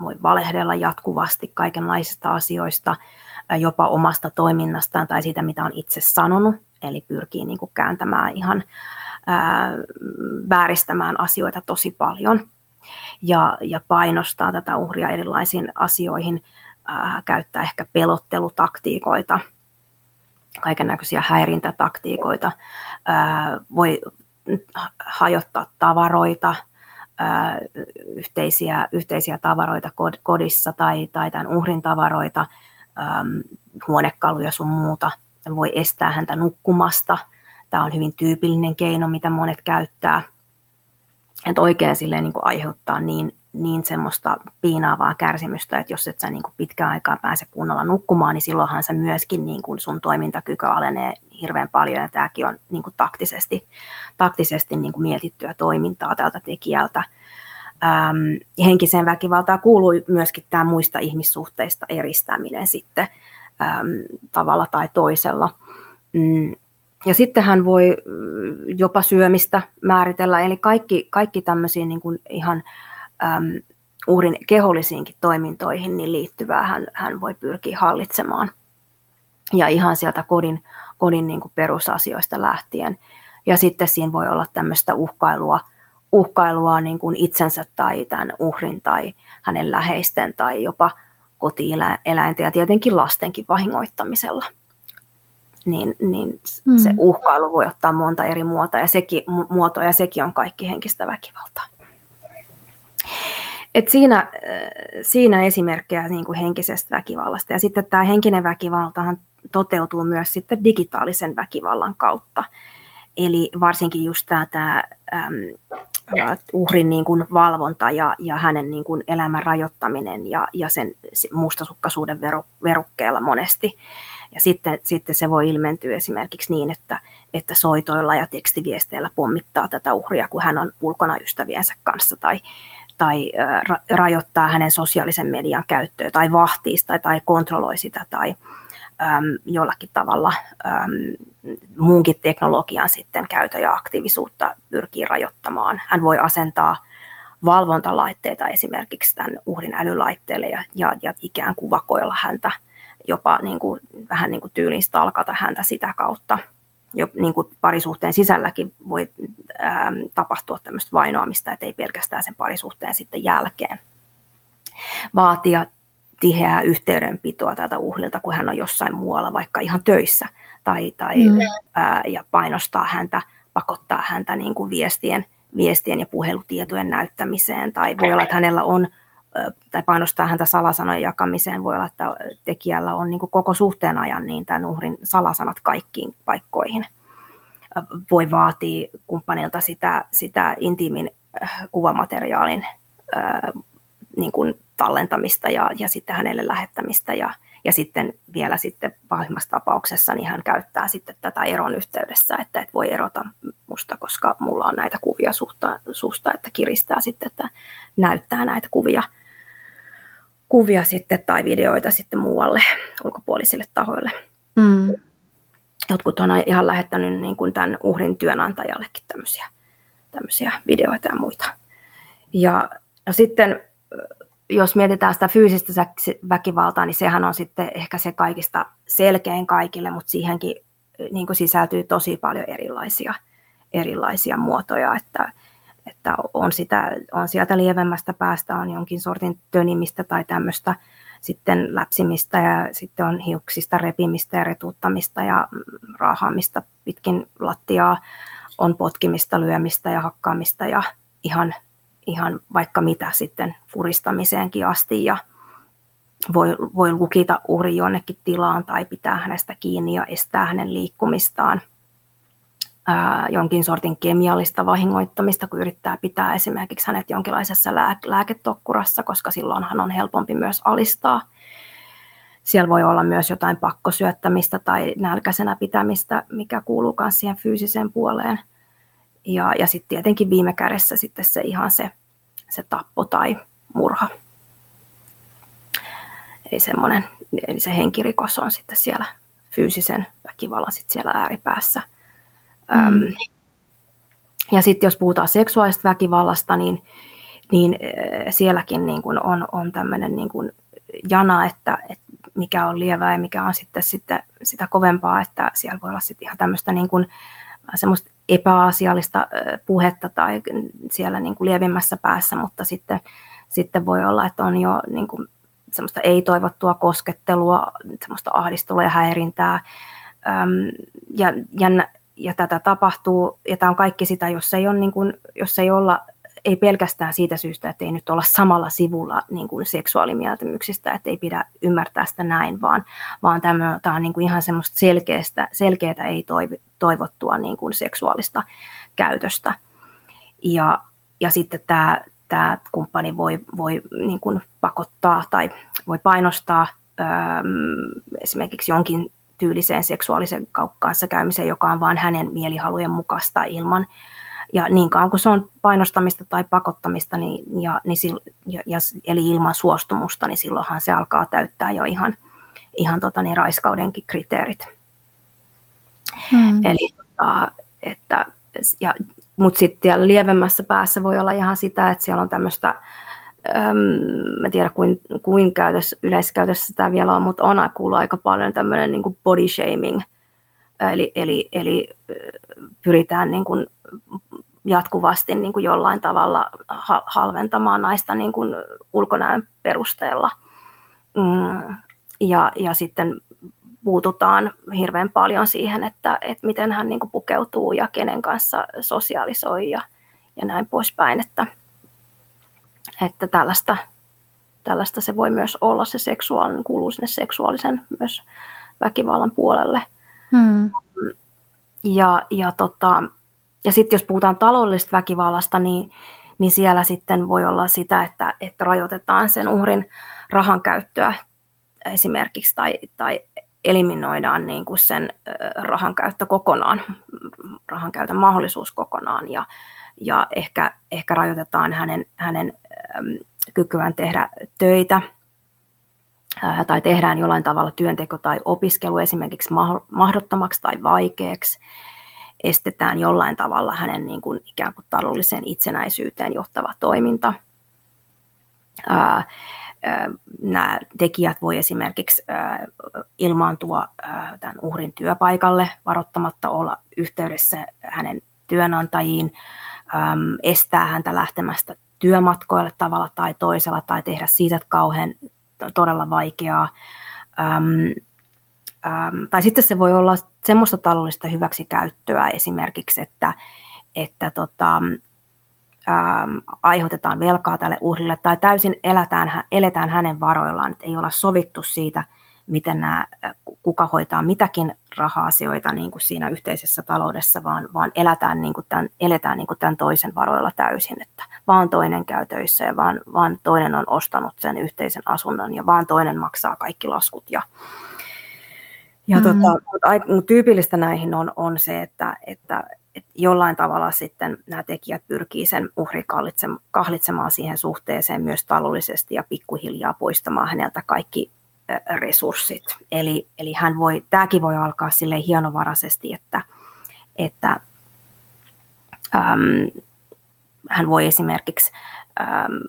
voi valehdella jatkuvasti kaikenlaisista asioista, jopa omasta toiminnastaan tai siitä, mitä on itse sanonut, eli pyrkii niin kuin kääntämään ihan vääristämään asioita tosi paljon ja, ja painostaa tätä uhria erilaisiin asioihin, äh, käyttää ehkä pelottelutaktiikoita, kaiken näköisiä häirintätaktiikoita, äh, voi hajottaa tavaroita, äh, yhteisiä, yhteisiä tavaroita kodissa tai, tai tämän uhrin tavaroita, ähm, huonekaluja sun muuta, voi estää häntä nukkumasta. Tämä on hyvin tyypillinen keino, mitä monet käyttää. Että oikein silleen niin kuin aiheuttaa niin niin semmoista piinaavaa kärsimystä, että jos et sä niin kuin pitkään aikaa pääse kunnolla nukkumaan, niin silloinhan se myöskin niin kuin sun toimintakyky alenee hirveän paljon, ja tämäkin on niin kuin taktisesti, taktisesti niin kuin mietittyä toimintaa tältä tekijältä. Ähm, henkiseen väkivaltaan kuuluu myöskin tämä muista ihmissuhteista eristäminen sitten ähm, tavalla tai toisella. Mm. Ja sitten hän voi jopa syömistä määritellä, eli kaikki, kaikki tämmöisiä niin kuin ihan äm, uhrin kehollisiinkin toimintoihin niin liittyvää hän, hän voi pyrkiä hallitsemaan. Ja ihan sieltä kodin, kodin niin kuin perusasioista lähtien. Ja sitten siinä voi olla tämmöistä uhkailua, uhkailua niin kuin itsensä tai tämän uhrin tai hänen läheisten tai jopa kotieläinten ja tietenkin lastenkin vahingoittamisella. Niin, niin mm. se uhkailu voi ottaa monta eri muotoa ja, sekin, muotoa ja sekin on kaikki henkistä väkivaltaa. Et siinä, äh, siinä esimerkkejä niin kuin henkisestä väkivallasta. Ja sitten tämä henkinen väkivaltahan toteutuu myös sitten digitaalisen väkivallan kautta. Eli varsinkin just tämä, tämä äm, uhrin niin kuin valvonta ja, ja hänen niin kuin elämän rajoittaminen ja, ja sen mustasukkaisuuden verukkeella monesti. Ja sitten, sitten se voi ilmentyä esimerkiksi niin, että, että soitoilla ja tekstiviesteillä pommittaa tätä uhria, kun hän on ulkona ystäviensä kanssa tai, tai ra- rajoittaa hänen sosiaalisen median käyttöä tai vahtii sitä tai kontrolloi sitä tai äm, jollakin tavalla äm, muunkin teknologian sitten käytö ja aktiivisuutta pyrkii rajoittamaan. Hän voi asentaa valvontalaitteita esimerkiksi tämän uhrin älylaitteelle ja, ja, ja ikään kuin vakoilla häntä, jopa niin kuin, vähän niin kuin tyyliin stalkata häntä sitä kautta jo niin kuin parisuhteen sisälläkin voi ää, tapahtua tämmöistä vainoamista, että ei pelkästään sen parisuhteen sitten jälkeen. Vaatia tiheää yhteydenpitoa tältä uhrilta, kun hän on jossain muualla, vaikka ihan töissä, tai, tai mm. ää, ja painostaa häntä, pakottaa häntä niin kuin viestien, viestien ja puhelutietojen näyttämiseen, tai voi olla, että hänellä on, tai painostaa häntä salasanojen jakamiseen. Voi olla, että tekijällä on niin koko suhteen ajan niin tämän uhrin salasanat kaikkiin paikkoihin. Voi vaatia kumppanilta sitä, sitä intiimin kuvamateriaalin niin kuin tallentamista ja, ja sitten hänelle lähettämistä ja, ja sitten vielä sitten pahimmassa tapauksessa niin hän käyttää sitten tätä eron yhteydessä, että et voi erota musta, koska mulla on näitä kuvia suhta, susta, että kiristää sitten, että näyttää näitä kuvia, kuvia sitten tai videoita sitten muualle ulkopuolisille tahoille. Mm. Jotkut on ihan lähettänyt niin kuin tämän uhrin työnantajallekin tämmöisiä, tämmöisiä videoita ja muita. Ja no sitten jos mietitään sitä fyysistä väkivaltaa, niin sehän on sitten ehkä se kaikista selkein kaikille, mutta siihenkin niin kuin sisältyy tosi paljon erilaisia, erilaisia muotoja, että, että on, sitä, on sieltä lievemmästä päästä on jonkin sortin tönimistä tai tämmöistä sitten läpsimistä ja sitten on hiuksista repimistä ja retuuttamista ja raahaamista pitkin lattiaa, on potkimista, lyömistä ja hakkaamista ja ihan ihan vaikka mitä sitten puristamiseenkin asti ja voi, voi lukita uhri jonnekin tilaan tai pitää hänestä kiinni ja estää hänen liikkumistaan. Jonkin sortin kemiallista vahingoittamista, kun yrittää pitää esimerkiksi hänet jonkinlaisessa lää, lääketokkurassa, koska silloinhan on helpompi myös alistaa. Siellä voi olla myös jotain pakkosyöttämistä tai nälkäisenä pitämistä, mikä kuuluu myös siihen fyysiseen puoleen. Ja, ja sitten tietenkin viime kädessä sitten se ihan se, se tappo tai murha. Eli, eli se henkirikos on sitten siellä fyysisen väkivallan sitten siellä ääripäässä. Mm. Ja sitten jos puhutaan seksuaalista väkivallasta, niin, niin sielläkin niin kun on, on tämmöinen niin kun jana, että, että mikä on lievää ja mikä on sitten, sitten sitä kovempaa, että siellä voi olla sitten ihan tämmöistä niin kun, semmoista epäasiallista puhetta tai siellä niin kuin lievimmässä päässä, mutta sitten, sitten voi olla, että on jo niin kuin semmoista ei-toivottua koskettelua, semmoista ahdistelua ja häirintää. Ja, ja, ja tätä tapahtuu, ja tämä on kaikki sitä, jos ei, ole niin kuin, jos ei olla ei pelkästään siitä syystä, että ei nyt olla samalla sivulla niin kuin seksuaalimieltymyksistä, että ei pidä ymmärtää sitä näin, vaan, vaan tämä, tämä on niin kuin ihan semmoista selkeästä, selkeää ei toivottua niin kuin seksuaalista käytöstä. Ja, ja sitten tämä, tämä kumppani voi, voi niin kuin pakottaa tai voi painostaa öö, esimerkiksi jonkin tyyliseen seksuaalisen kanssa käymiseen, joka on vain hänen mielihalujen mukaista ilman, ja niin kauan kuin se on painostamista tai pakottamista, niin, ja, niin ja, ja, eli ilman suostumusta, niin silloinhan se alkaa täyttää jo ihan, ihan tota, niin, raiskaudenkin kriteerit. Hmm. Eli, tota, että, ja, mutta sitten lievemmässä päässä voi olla ihan sitä, että siellä on tämmöistä, en tiedä kuin, kuin käytössä, yleiskäytössä tämä vielä on, mutta on kuuluu aika paljon tämmöinen niin body shaming, eli, eli, eli pyritään niin kuin jatkuvasti niin kuin jollain tavalla halventamaan naista niin kuin ulkonäön perusteella. Mm, ja, ja sitten puututaan hirveän paljon siihen, että, että miten hän niin kuin pukeutuu ja kenen kanssa sosiaalisoi ja, ja näin poispäin. Että, että tällaista, tällaista se voi myös olla, se seksuaalinen, kuuluu sinne seksuaalisen myös väkivallan puolelle. Hmm. Ja, ja tota, ja sitten jos puhutaan taloudellisesta väkivallasta, niin, niin siellä sitten voi olla sitä, että, että rajoitetaan sen uhrin rahan käyttöä esimerkiksi tai, tai eliminoidaan niin kuin sen rahan käyttö kokonaan, rahan käytön mahdollisuus kokonaan ja, ja ehkä, ehkä rajoitetaan hänen, hänen kykyään tehdä töitä tai tehdään jollain tavalla työnteko tai opiskelu esimerkiksi mahdottomaksi tai vaikeaksi estetään jollain tavalla hänen niin kuin ikään kuin taloudelliseen itsenäisyyteen johtava toiminta. Nämä tekijät voi esimerkiksi ilmaantua tämän uhrin työpaikalle varoittamatta olla yhteydessä hänen työnantajiin, estää häntä lähtemästä työmatkoille tavalla tai toisella tai tehdä siitä kauhean todella vaikeaa. Ähm, tai sitten se voi olla semmoista taloudellista hyväksikäyttöä esimerkiksi, että, että tota, ähm, aiheutetaan velkaa tälle uhrille tai täysin eletään, eletään hänen varoillaan, että ei olla sovittu siitä, miten nämä, kuka hoitaa mitäkin raha-asioita niin kuin siinä yhteisessä taloudessa, vaan, vaan eletään, niin kuin tämän, eletään niin kuin tämän toisen varoilla täysin, että vaan toinen käy töissä ja vaan, vaan toinen on ostanut sen yhteisen asunnon ja vaan toinen maksaa kaikki laskut. Ja, ja mm. tota, tyypillistä näihin on, on se, että, että, että jollain tavalla sitten nämä tekijät pyrkii sen uhri kahlitsemaan siihen suhteeseen myös taloudellisesti ja pikkuhiljaa poistamaan häneltä kaikki resurssit. Eli, eli hän voi, tämäkin voi alkaa sille hienovaraisesti, että, että äm, hän voi esimerkiksi äm,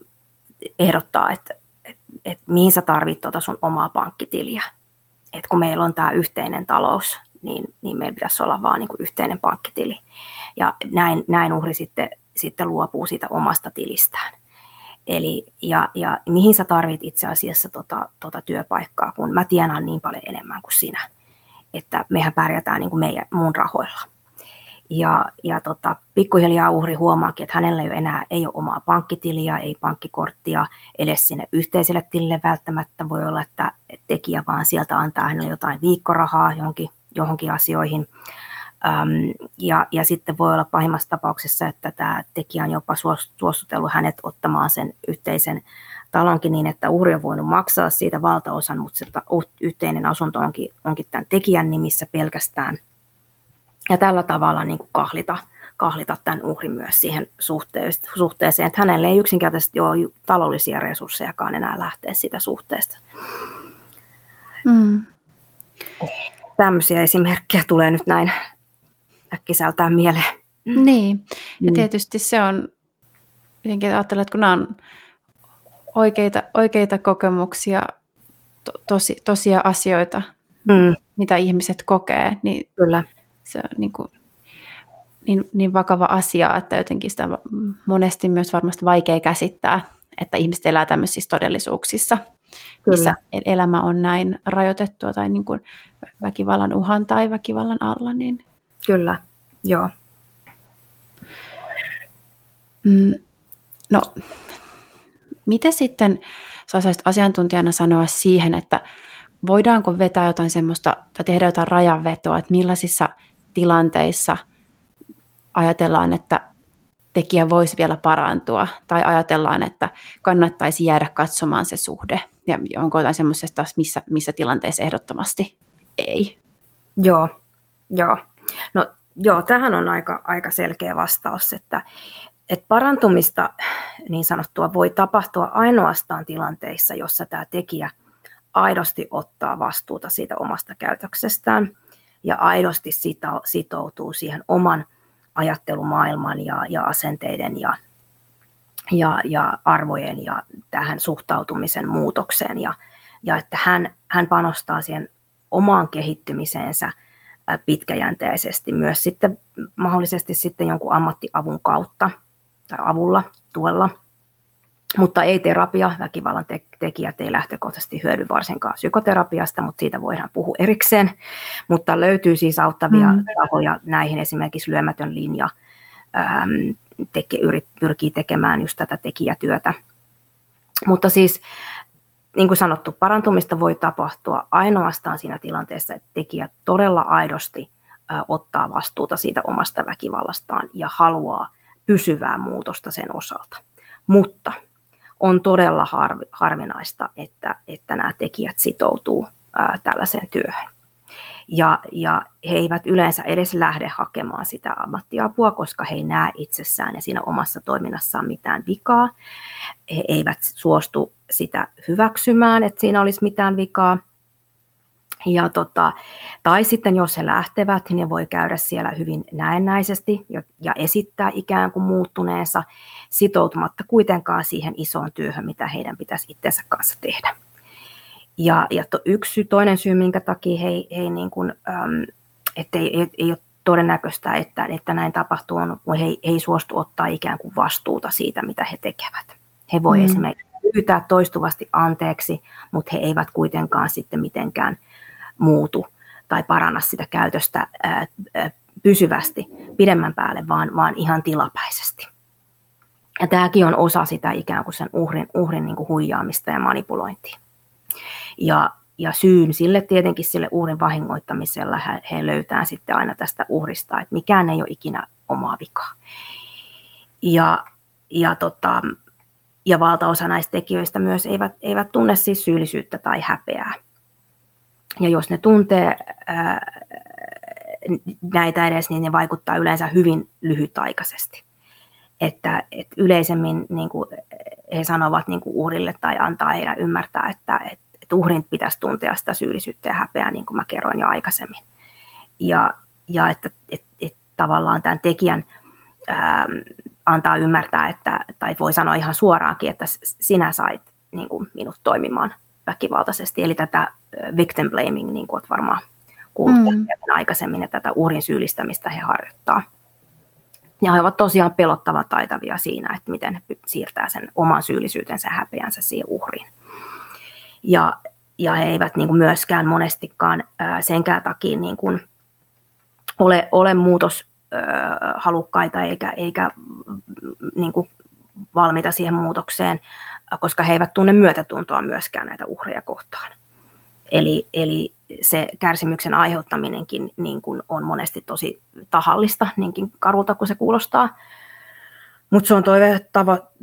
ehdottaa, että, että, että mihin sä tarvit tuota sun omaa pankkitiliä. Että kun meillä on tämä yhteinen talous, niin, niin meillä pitäisi olla vaan niin kuin yhteinen pankkitili. Ja näin, näin uhri sitten, sitten luopuu siitä omasta tilistään. Eli, ja, ja mihin sä tarvit itse asiassa tota, tota työpaikkaa, kun mä tienaan niin paljon enemmän kuin sinä. Että mehän pärjätään niin kuin meidän, mun rahoilla. Ja, ja tota, pikkuhiljaa uhri huomaakin, että hänellä ei ole enää ei ole omaa pankkitiliä, ei pankkikorttia edes sinne yhteiselle tilille välttämättä. Voi olla, että tekijä vaan sieltä antaa hänelle jotain viikkorahaa johonkin, johonkin asioihin. Um, ja, ja sitten voi olla pahimmassa tapauksessa, että tämä tekijä on jopa suostutellut hänet ottamaan sen yhteisen talonkin niin, että uhri on voinut maksaa siitä valtaosan, mutta se yhteinen asunto onkin, onkin tämän tekijän nimissä pelkästään. Ja tällä tavalla niin kuin kahlita, kahlita tämän uhrin myös siihen suhteeseen, että hänelle ei yksinkertaisesti ole taloudellisia resurssejakaan enää lähteä sitä suhteesta. Mm. Tämmöisiä esimerkkejä tulee nyt näin äkkiseltää mieleen. Niin, ja mm. tietysti se on, jotenkin ajattelen, että kun nämä on oikeita, oikeita kokemuksia, to, tosi, tosia asioita, mm. mitä ihmiset kokee, niin Kyllä. se on niin, kuin, niin, niin vakava asia, että jotenkin sitä monesti myös varmasti vaikea käsittää, että ihmiset elää tämmöisissä todellisuuksissa, Kyllä. missä elämä on näin rajoitettua tai niin kuin väkivallan uhan tai väkivallan alla, niin Kyllä, joo. Mm, no, miten sitten sä osaisit asiantuntijana sanoa siihen, että voidaanko vetää jotain semmoista tai tehdä jotain rajanvetoa, että millaisissa tilanteissa ajatellaan, että tekijä voisi vielä parantua, tai ajatellaan, että kannattaisi jäädä katsomaan se suhde, ja onko jotain semmoisesta, missä, missä tilanteessa ehdottomasti ei? Joo, joo. No joo, tähän on aika, aika selkeä vastaus, että, että parantumista niin sanottua voi tapahtua ainoastaan tilanteissa, jossa tämä tekijä aidosti ottaa vastuuta siitä omasta käytöksestään ja aidosti sitoutuu siihen oman ajattelumaailman ja, ja asenteiden ja, ja, ja arvojen ja tähän suhtautumisen muutokseen. Ja, ja että hän, hän panostaa siihen omaan kehittymiseensä – pitkäjänteisesti myös sitten mahdollisesti sitten jonkun ammattiavun kautta tai avulla, tuella. Mutta ei terapia, väkivallan tekijät ei lähtökohtaisesti hyödy varsinkaan psykoterapiasta, mutta siitä voidaan puhua erikseen. Mutta löytyy siis auttavia mm. tahoja näihin, esimerkiksi lyömätön linja ähm, teke, yrit, pyrkii tekemään just tätä tekijätyötä. Mutta siis niin kuin sanottu, parantumista voi tapahtua ainoastaan siinä tilanteessa, että tekijä todella aidosti ottaa vastuuta siitä omasta väkivallastaan ja haluaa pysyvää muutosta sen osalta. Mutta on todella harvinaista, että, että nämä tekijät sitoutuu tällaiseen työhön. Ja, ja he eivät yleensä edes lähde hakemaan sitä ammattiapua, koska he ei näe itsessään ja siinä omassa toiminnassaan mitään vikaa. He eivät suostu sitä hyväksymään, että siinä olisi mitään vikaa. Ja tota, tai sitten jos he lähtevät, niin ne voi käydä siellä hyvin näennäisesti ja esittää ikään kuin muuttuneensa sitoutumatta kuitenkaan siihen isoon työhön, mitä heidän pitäisi itsensä kanssa tehdä. Ja, ja to, yksi toinen syy, minkä takia he, he niin kuin, äm, ettei, ei, ei ole todennäköistä, että, että näin tapahtuu, on, kun he, he ei suostu ottaa ikään kuin vastuuta siitä, mitä he tekevät. He voi mm. esimerkiksi pyytää toistuvasti anteeksi, mutta he eivät kuitenkaan sitten mitenkään muutu tai paranna sitä käytöstä ää, ää, pysyvästi pidemmän päälle, vaan, vaan ihan tilapäisesti. Ja tämäkin on osa sitä ikään kuin sen uhrin, uhrin niin kuin huijaamista ja manipulointia. Ja, ja syyn sille tietenkin sille uhrin vahingoittamisella he, he löytää sitten aina tästä uhrista, että mikään ei ole ikinä omaa vikaa. Ja, ja, tota, ja valtaosa näistä tekijöistä myös eivät, eivät tunne siis syyllisyyttä tai häpeää. Ja jos ne tuntee ää, näitä edes, niin ne vaikuttaa yleensä hyvin lyhytaikaisesti. Että, että yleisemmin niin kuin he sanovat niin kuin uhrille tai antaa heidän ymmärtää, että, että, että uhrin pitäisi tuntea sitä syyllisyyttä ja häpeää, niin kuin mä kerroin jo aikaisemmin. Ja, ja että, että, että tavallaan tämän tekijän ää, antaa ymmärtää, että, tai voi sanoa ihan suoraankin, että sinä sait niin kuin, minut toimimaan väkivaltaisesti. Eli tätä victim blaming, niin kuin olet varmaan kuullut mm. aikaisemmin, että tätä uhrin syyllistämistä he harjoittaa. Ja he ovat tosiaan pelottavan taitavia siinä, että miten he siirtää sen oman syyllisyytensä ja häpeänsä siihen uhriin. Ja, ja he eivät niin kuin myöskään monestikaan senkään takia niin kuin ole, ole muutoshalukkaita eikä, eikä niin kuin valmiita siihen muutokseen, koska he eivät tunne myötätuntoa myöskään näitä uhreja kohtaan. Eli, eli se kärsimyksen aiheuttaminenkin niin kuin on monesti tosi tahallista, niinkin karulta kuin se kuulostaa. Mutta se on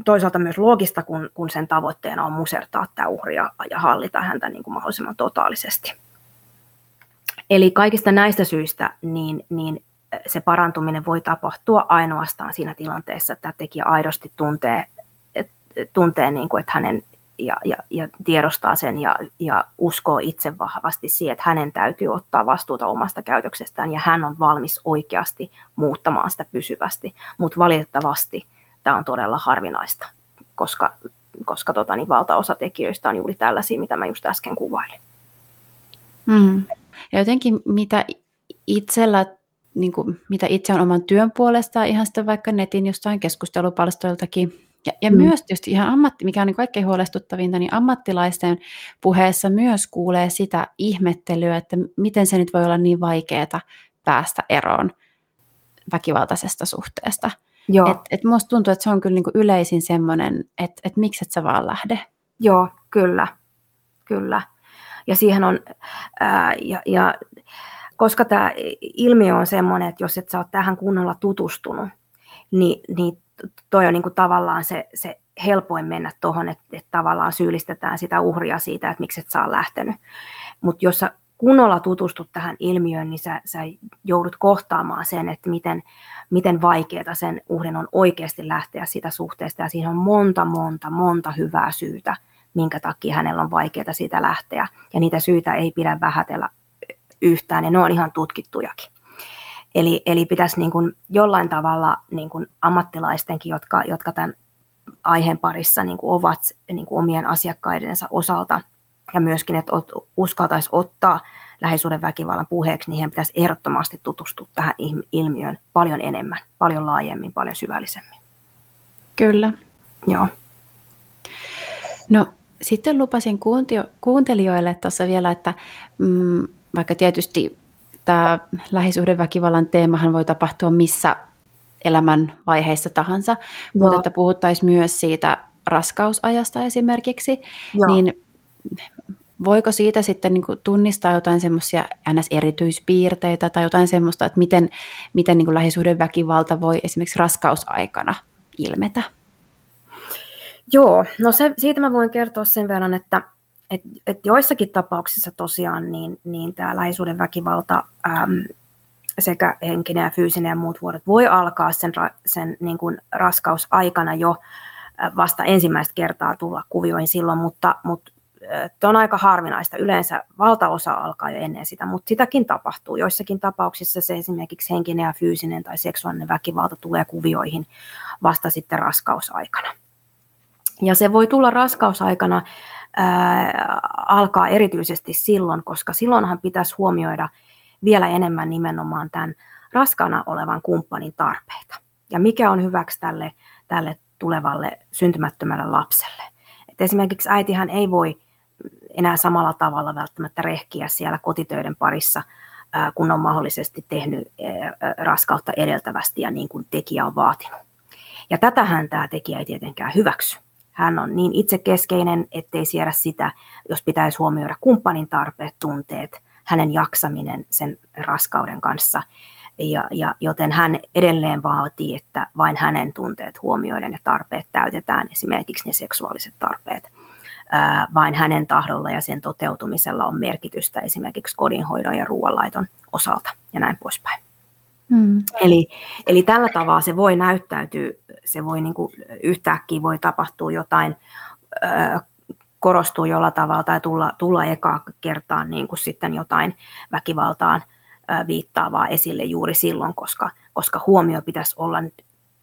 toisaalta myös loogista, kun, kun sen tavoitteena on musertaa tämä uhria ja hallita häntä niin kuin mahdollisimman totaalisesti. Eli kaikista näistä syistä niin, niin se parantuminen voi tapahtua ainoastaan siinä tilanteessa, että tekijä aidosti tuntee, et, tuntee niin kuin, että hänen ja, ja, ja tiedostaa sen ja, ja uskoo itse vahvasti siihen, että hänen täytyy ottaa vastuuta omasta käytöksestään ja hän on valmis oikeasti muuttamaan sitä pysyvästi. Mutta valitettavasti tämä on todella harvinaista, koska, koska tota, niin valtaosa tekijöistä on juuri tällaisia, mitä mä just äsken kuvailin. Mm. Ja jotenkin mitä itsellä niin kuin, mitä itse on oman työn puolesta, ihan sitten vaikka netin jostain keskustelupalstoiltakin ja, ja mm. myös tietysti ihan ammatti, mikä on niin kaikkein huolestuttavinta, niin ammattilaisten puheessa myös kuulee sitä ihmettelyä, että miten se nyt voi olla niin vaikeaa päästä eroon väkivaltaisesta suhteesta. Joo. Et, et musta tuntuu, että se on kyllä niin yleisin semmoinen, että et miksi et sä vaan lähde. Joo, kyllä, kyllä. Ja siihen on, ää, ja, ja koska tämä ilmiö on semmoinen, että jos et sä ole tähän kunnolla tutustunut, niin, niin toi on niin kuin tavallaan se, se helpoin mennä tuohon, että, että tavallaan syyllistetään sitä uhria siitä, että miksi et saa lähtenyt. Mutta jos sä kunnolla tutustut tähän ilmiöön, niin sä, sä joudut kohtaamaan sen, että miten, miten vaikeaa sen uhrin on oikeasti lähteä sitä suhteesta. Ja siinä on monta, monta, monta hyvää syytä, minkä takia hänellä on vaikeaa siitä lähteä. Ja niitä syitä ei pidä vähätellä yhtään, ja ne on ihan tutkittujakin. Eli, eli pitäisi niin kuin jollain tavalla niin kuin ammattilaistenkin, jotka, jotka tämän aiheen parissa niin kuin ovat niin kuin omien asiakkaidensa osalta ja myöskin, että uskaltaisi ottaa lähisuuden väkivallan puheeksi, niin heidän pitäisi ehdottomasti tutustua tähän ilmiöön paljon enemmän, paljon laajemmin, paljon syvällisemmin. Kyllä. Joo. No sitten lupasin kuuntelijoille tuossa vielä, että mm, vaikka tietysti tämä lähisuhdeväkivallan teemahan voi tapahtua missä elämän vaiheissa tahansa, Joo. mutta että puhuttaisiin myös siitä raskausajasta esimerkiksi, Joo. niin voiko siitä sitten niin kuin tunnistaa jotain semmoisia NS-erityispiirteitä tai jotain semmoista, että miten, miten niin lähisuhdeväkivalta voi esimerkiksi raskausaikana ilmetä? Joo, no se, siitä mä voin kertoa sen verran, että et, et joissakin tapauksissa tosiaan niin, niin tämä lähisuuden väkivalta äm, sekä henkinen ja fyysinen ja muut vuodet voi alkaa sen, sen niin kuin raskausaikana jo vasta ensimmäistä kertaa tulla kuvioihin silloin, mutta, mutta on aika harvinaista. Yleensä valtaosa alkaa jo ennen sitä, mutta sitäkin tapahtuu. Joissakin tapauksissa se esimerkiksi henkinen ja fyysinen tai seksuaalinen väkivalta tulee kuvioihin vasta sitten raskausaikana. Ja se voi tulla raskausaikana alkaa erityisesti silloin, koska silloinhan pitäisi huomioida vielä enemmän nimenomaan tämän raskana olevan kumppanin tarpeita. Ja mikä on hyväksi tälle, tälle tulevalle syntymättömälle lapselle. Et esimerkiksi äitihän ei voi enää samalla tavalla välttämättä rehkiä siellä kotitöiden parissa, kun on mahdollisesti tehnyt raskautta edeltävästi ja niin kuin tekijä on vaatinut. Ja tätähän tämä tekijä ei tietenkään hyväksy. Hän on niin itsekeskeinen, ettei siedä sitä, jos pitäisi huomioida kumppanin tarpeet, tunteet, hänen jaksaminen sen raskauden kanssa. Ja, ja, joten hän edelleen vaatii, että vain hänen tunteet huomioiden ja tarpeet täytetään, esimerkiksi ne seksuaaliset tarpeet. Vain hänen tahdolla ja sen toteutumisella on merkitystä esimerkiksi kodinhoidon ja ruoanlaiton osalta ja näin poispäin. Mm. Eli, eli tällä tavalla se voi näyttäytyä, se voi niin kuin yhtäkkiä voi tapahtua jotain, ö, korostuu jollain tavalla tai tulla, tulla ekaa kertaa niin kuin sitten jotain väkivaltaan ö, viittaavaa esille juuri silloin, koska, koska huomio pitäisi olla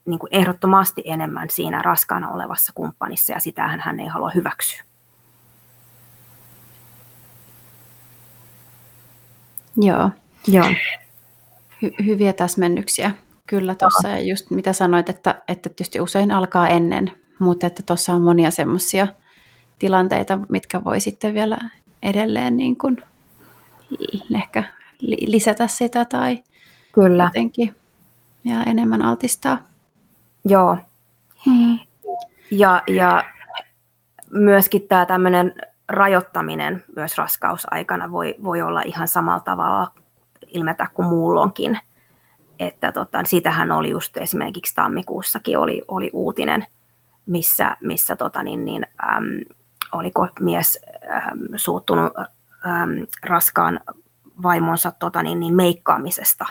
niin kuin ehdottomasti enemmän siinä raskaana olevassa kumppanissa ja sitähän hän ei halua hyväksyä. Joo. Joo hy- hyviä täsmennyksiä kyllä tuossa. Ja just mitä sanoit, että, että tietysti usein alkaa ennen, mutta että tuossa on monia semmoisia tilanteita, mitkä voi sitten vielä edelleen niin kuin ehkä lisätä sitä tai Kyllä. jotenkin ja enemmän altistaa. Joo. Hmm. Ja, ja myöskin tämä tämmöinen rajoittaminen myös raskausaikana voi, voi olla ihan samalla tavalla ilmetä kuin muulloinkin. Että tota, siitähän oli just esimerkiksi tammikuussakin oli, oli uutinen, missä, missä tota, niin, niin, äm, oliko mies äm, suuttunut äm, raskaan vaimonsa tota, niin, niin, meikkaamisesta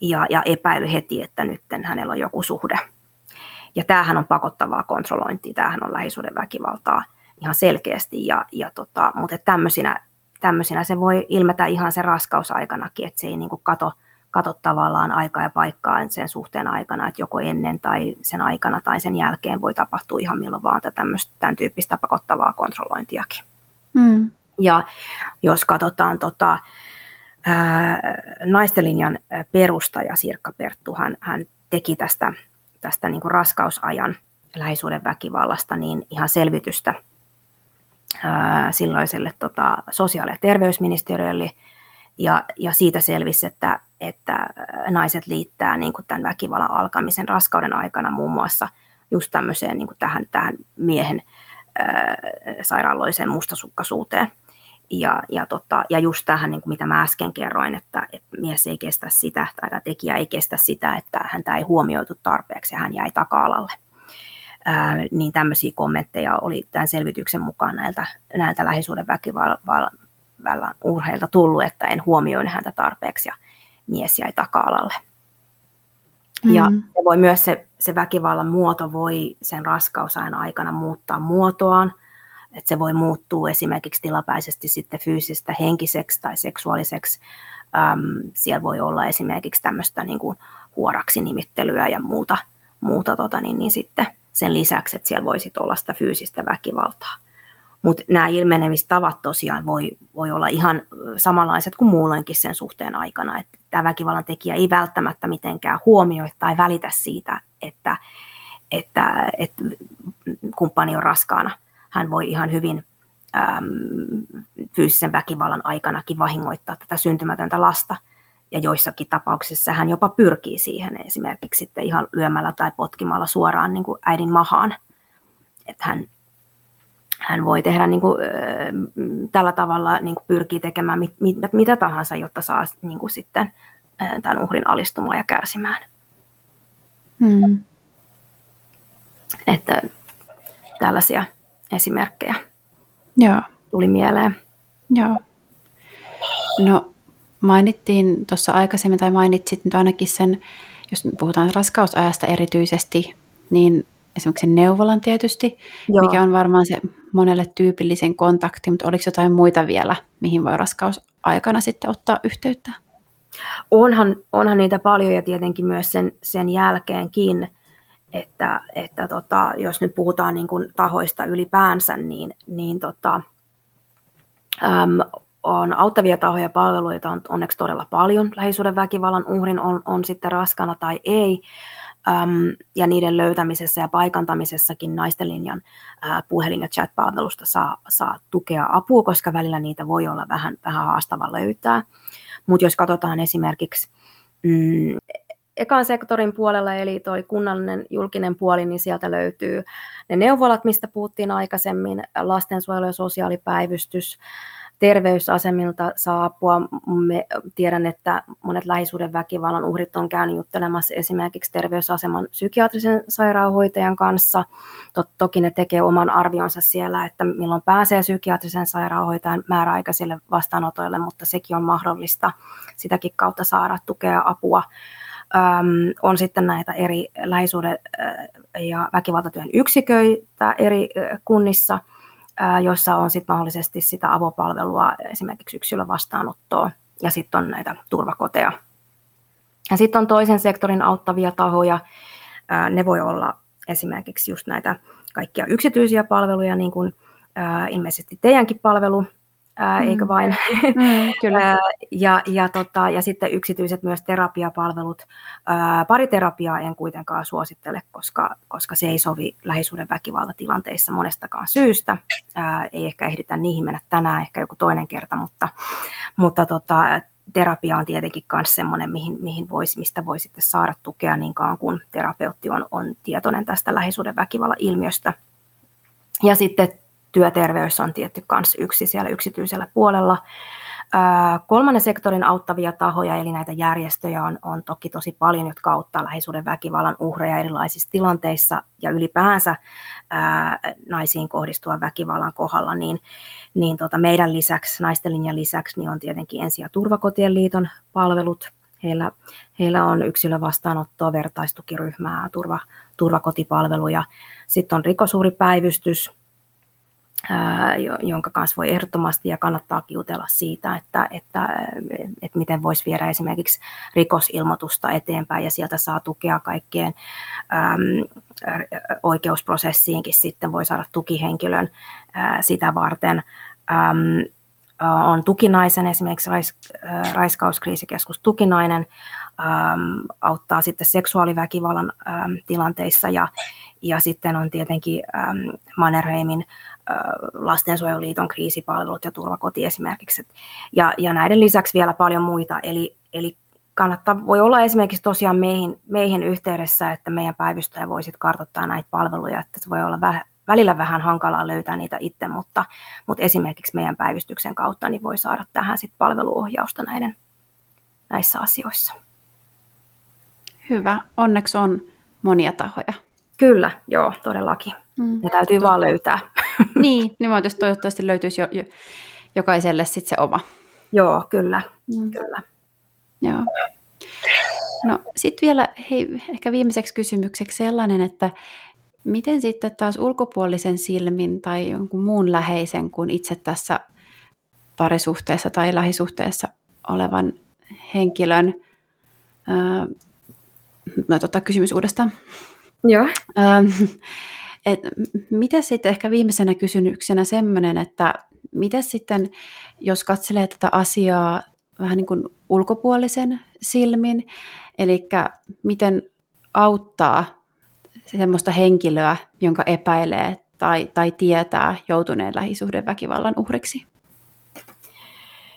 ja, ja epäily heti, että nyt hänellä on joku suhde. Ja tämähän on pakottavaa kontrollointia, tämähän on lähisuhdeväkivaltaa ihan selkeästi, ja, ja tota, mutta tämmöisinä tämmöisenä se voi ilmetä ihan sen raskausaikanakin, että se ei niin kuin kato, kato tavallaan aikaa ja paikkaa sen suhteen aikana, että joko ennen tai sen aikana tai sen jälkeen voi tapahtua ihan milloin vaan tämmöistä, tämän tyyppistä pakottavaa kontrollointiakin. Mm. Ja jos katsotaan tota, ää, naistelinjan perustaja Sirkka Perttu, hän, hän teki tästä, tästä niin kuin raskausajan lähisuuden väkivallasta niin ihan selvitystä silloiselle tota, sosiaali- ja terveysministeriölle, ja, ja siitä selvisi, että, että naiset liittää niin kuin tämän väkivallan alkamisen raskauden aikana muun muassa just tämmöiseen niin kuin tähän, tähän miehen ää, sairaaloiseen mustasukkaisuuteen. Ja, ja, tota, ja just tähän, niin kuin mitä mä äsken kerroin, että, että mies ei kestä sitä, tai tekijä ei kestä sitä, että häntä ei huomioitu tarpeeksi ja hän jäi taka-alalle ää, niin tämmöisiä kommentteja oli tämän selvityksen mukaan näiltä, näiltä lähisuuden väkivallan urheilta tullut, että en huomioin häntä tarpeeksi ja mies jäi taka-alalle. Mm-hmm. Ja se voi myös se, se väkivallan muoto voi sen raskausajan aikana muuttaa muotoaan, että se voi muuttua esimerkiksi tilapäisesti sitten fyysistä henkiseksi tai seksuaaliseksi. Äm, siellä voi olla esimerkiksi tämmöistä niin kuin huoraksi nimittelyä ja muuta, muuta tota, niin, niin sitten sen lisäksi, että siellä voisi olla sitä fyysistä väkivaltaa. Mutta nämä ilmenemistavat tosiaan voi, voi olla ihan samanlaiset kuin muulloinkin sen suhteen aikana. Että tämä väkivallan tekijä ei välttämättä mitenkään huomioi tai välitä siitä, että, että, että kumppani on raskaana. Hän voi ihan hyvin äm, fyysisen väkivallan aikanakin vahingoittaa tätä syntymätöntä lasta – ja joissakin tapauksissa hän jopa pyrkii siihen esimerkiksi sitten ihan lyömällä tai potkimalla suoraan niin kuin äidin mahaan. Että hän, hän voi tehdä niin kuin, tällä tavalla, niin kuin pyrkii tekemään mit, mit, mitä tahansa, jotta saa niin kuin sitten tämän uhrin alistumaan ja kärsimään. Hmm. Että tällaisia esimerkkejä Joo. tuli mieleen. Joo. No mainittiin tuossa aikaisemmin, tai mainitsit nyt ainakin sen, jos puhutaan raskausajasta erityisesti, niin esimerkiksi neuvolan tietysti, Joo. mikä on varmaan se monelle tyypillisen kontakti, mutta oliko jotain muita vielä, mihin voi raskausaikana sitten ottaa yhteyttä? Onhan, onhan niitä paljon ja tietenkin myös sen, sen jälkeenkin, että, että tota, jos nyt puhutaan niin kuin tahoista ylipäänsä, niin, niin tota, äm, on auttavia tahoja ja palveluita on onneksi todella paljon. Lähisuuden väkivallan uhrin on, on sitten raskana tai ei. Äm, ja niiden löytämisessä ja paikantamisessakin naisten linjan ää, puhelin- ja chat-palvelusta saa, saa tukea apua, koska välillä niitä voi olla vähän, vähän haastava löytää. Mutta jos katsotaan esimerkiksi mm, ekan sektorin puolella, eli toi kunnallinen julkinen puoli, niin sieltä löytyy ne neuvolat, mistä puhuttiin aikaisemmin, lastensuojelu- ja sosiaalipäivystys, terveysasemilta saa apua. Me tiedän, että monet lähisuuden väkivallan uhrit on käynyt juttelemassa esimerkiksi terveysaseman psykiatrisen sairaanhoitajan kanssa. Tot, toki ne tekee oman arvionsa siellä, että milloin pääsee psykiatrisen sairaanhoitajan määräaikaisille vastaanotoille, mutta sekin on mahdollista sitäkin kautta saada tukea apua. Öm, on sitten näitä eri lähisuuden ja väkivaltatyön yksiköitä eri kunnissa – joissa on sitten mahdollisesti sitä avopalvelua, esimerkiksi yksilön vastaanottoa, ja sitten on näitä turvakoteja. Ja sitten on toisen sektorin auttavia tahoja. Ne voi olla esimerkiksi just näitä kaikkia yksityisiä palveluja, niin kuin ilmeisesti teidänkin palvelu, ää, mm. eikö vain? Mm, kyllä. <laughs> ja, ja, tota, ja sitten yksityiset myös terapiapalvelut. Ää, pariterapiaa en kuitenkaan suosittele, koska, koska se ei sovi lähisuuden väkivaltatilanteissa monestakaan syystä. Ää, ei ehkä ehditä niihin mennä tänään, ehkä joku toinen kerta, mutta, mutta tota, terapia on tietenkin myös sellainen, mihin, mihin voisi, mistä voi sitten saada tukea niin kauan kuin terapeutti on, on tietoinen tästä lähisuuden väkivallan ilmiöstä. Ja sitten työterveys on tietty myös yksi siellä yksityisellä puolella. Kolmannen sektorin auttavia tahoja, eli näitä järjestöjä on, on toki tosi paljon, jotka auttaa lähisuuden väkivallan uhreja erilaisissa tilanteissa ja ylipäänsä ää, naisiin kohdistuvan väkivallan kohdalla, niin, niin tota meidän lisäksi, naisten linjan lisäksi, niin on tietenkin Ensi- ja turvakotien liiton palvelut. Heillä, heillä on yksilövastaanottoa, vertaistukiryhmää, turva, turvakotipalveluja. Sitten on rikosuhripäivystys, jonka kanssa voi ehdottomasti ja kannattaa jutella siitä, että, että, että miten voisi viedä esimerkiksi rikosilmoitusta eteenpäin ja sieltä saa tukea kaikkeen äm, oikeusprosessiinkin sitten voi saada tukihenkilön ää, sitä varten. Äm, on tukinaisen, esimerkiksi rais, äh, raiskauskriisikeskus Tukinainen, ähm, auttaa sitten seksuaaliväkivallan ähm, tilanteissa ja, ja sitten on tietenkin ähm, Mannerheimin lastensuojeluliiton kriisipalvelut ja turvakoti esimerkiksi. Ja, ja näiden lisäksi vielä paljon muita, eli, eli kannattaa, voi olla esimerkiksi tosiaan meihin, meihin yhteydessä, että meidän päivystäjä voisi kartoittaa näitä palveluja, että se voi olla vähän, välillä vähän hankalaa löytää niitä itse, mutta, mutta esimerkiksi meidän päivystyksen kautta niin voi saada tähän sit palveluohjausta näiden, näissä asioissa. Hyvä. Onneksi on monia tahoja. Kyllä, joo, todellakin. Mm. Ne täytyy Totta. vaan löytää. <laughs> Niin, niin tietysti toivottavasti löytyisi jo, jo, jokaiselle sitten se oma. Joo, kyllä. Mm. kyllä. Joo. No sitten vielä hei, ehkä viimeiseksi kysymykseksi sellainen, että miten sitten taas ulkopuolisen silmin tai jonkun muun läheisen kuin itse tässä parisuhteessa tai lähisuhteessa olevan henkilön, ää, no tota, kysymys uudestaan. Joo. Ää, et mitä sitten ehkä viimeisenä kysymyksenä semmoinen, että mitä sitten, jos katselee tätä asiaa vähän niin kuin ulkopuolisen silmin, eli miten auttaa semmoista henkilöä, jonka epäilee tai, tai tietää joutuneen lähisuhdeväkivallan uhriksi?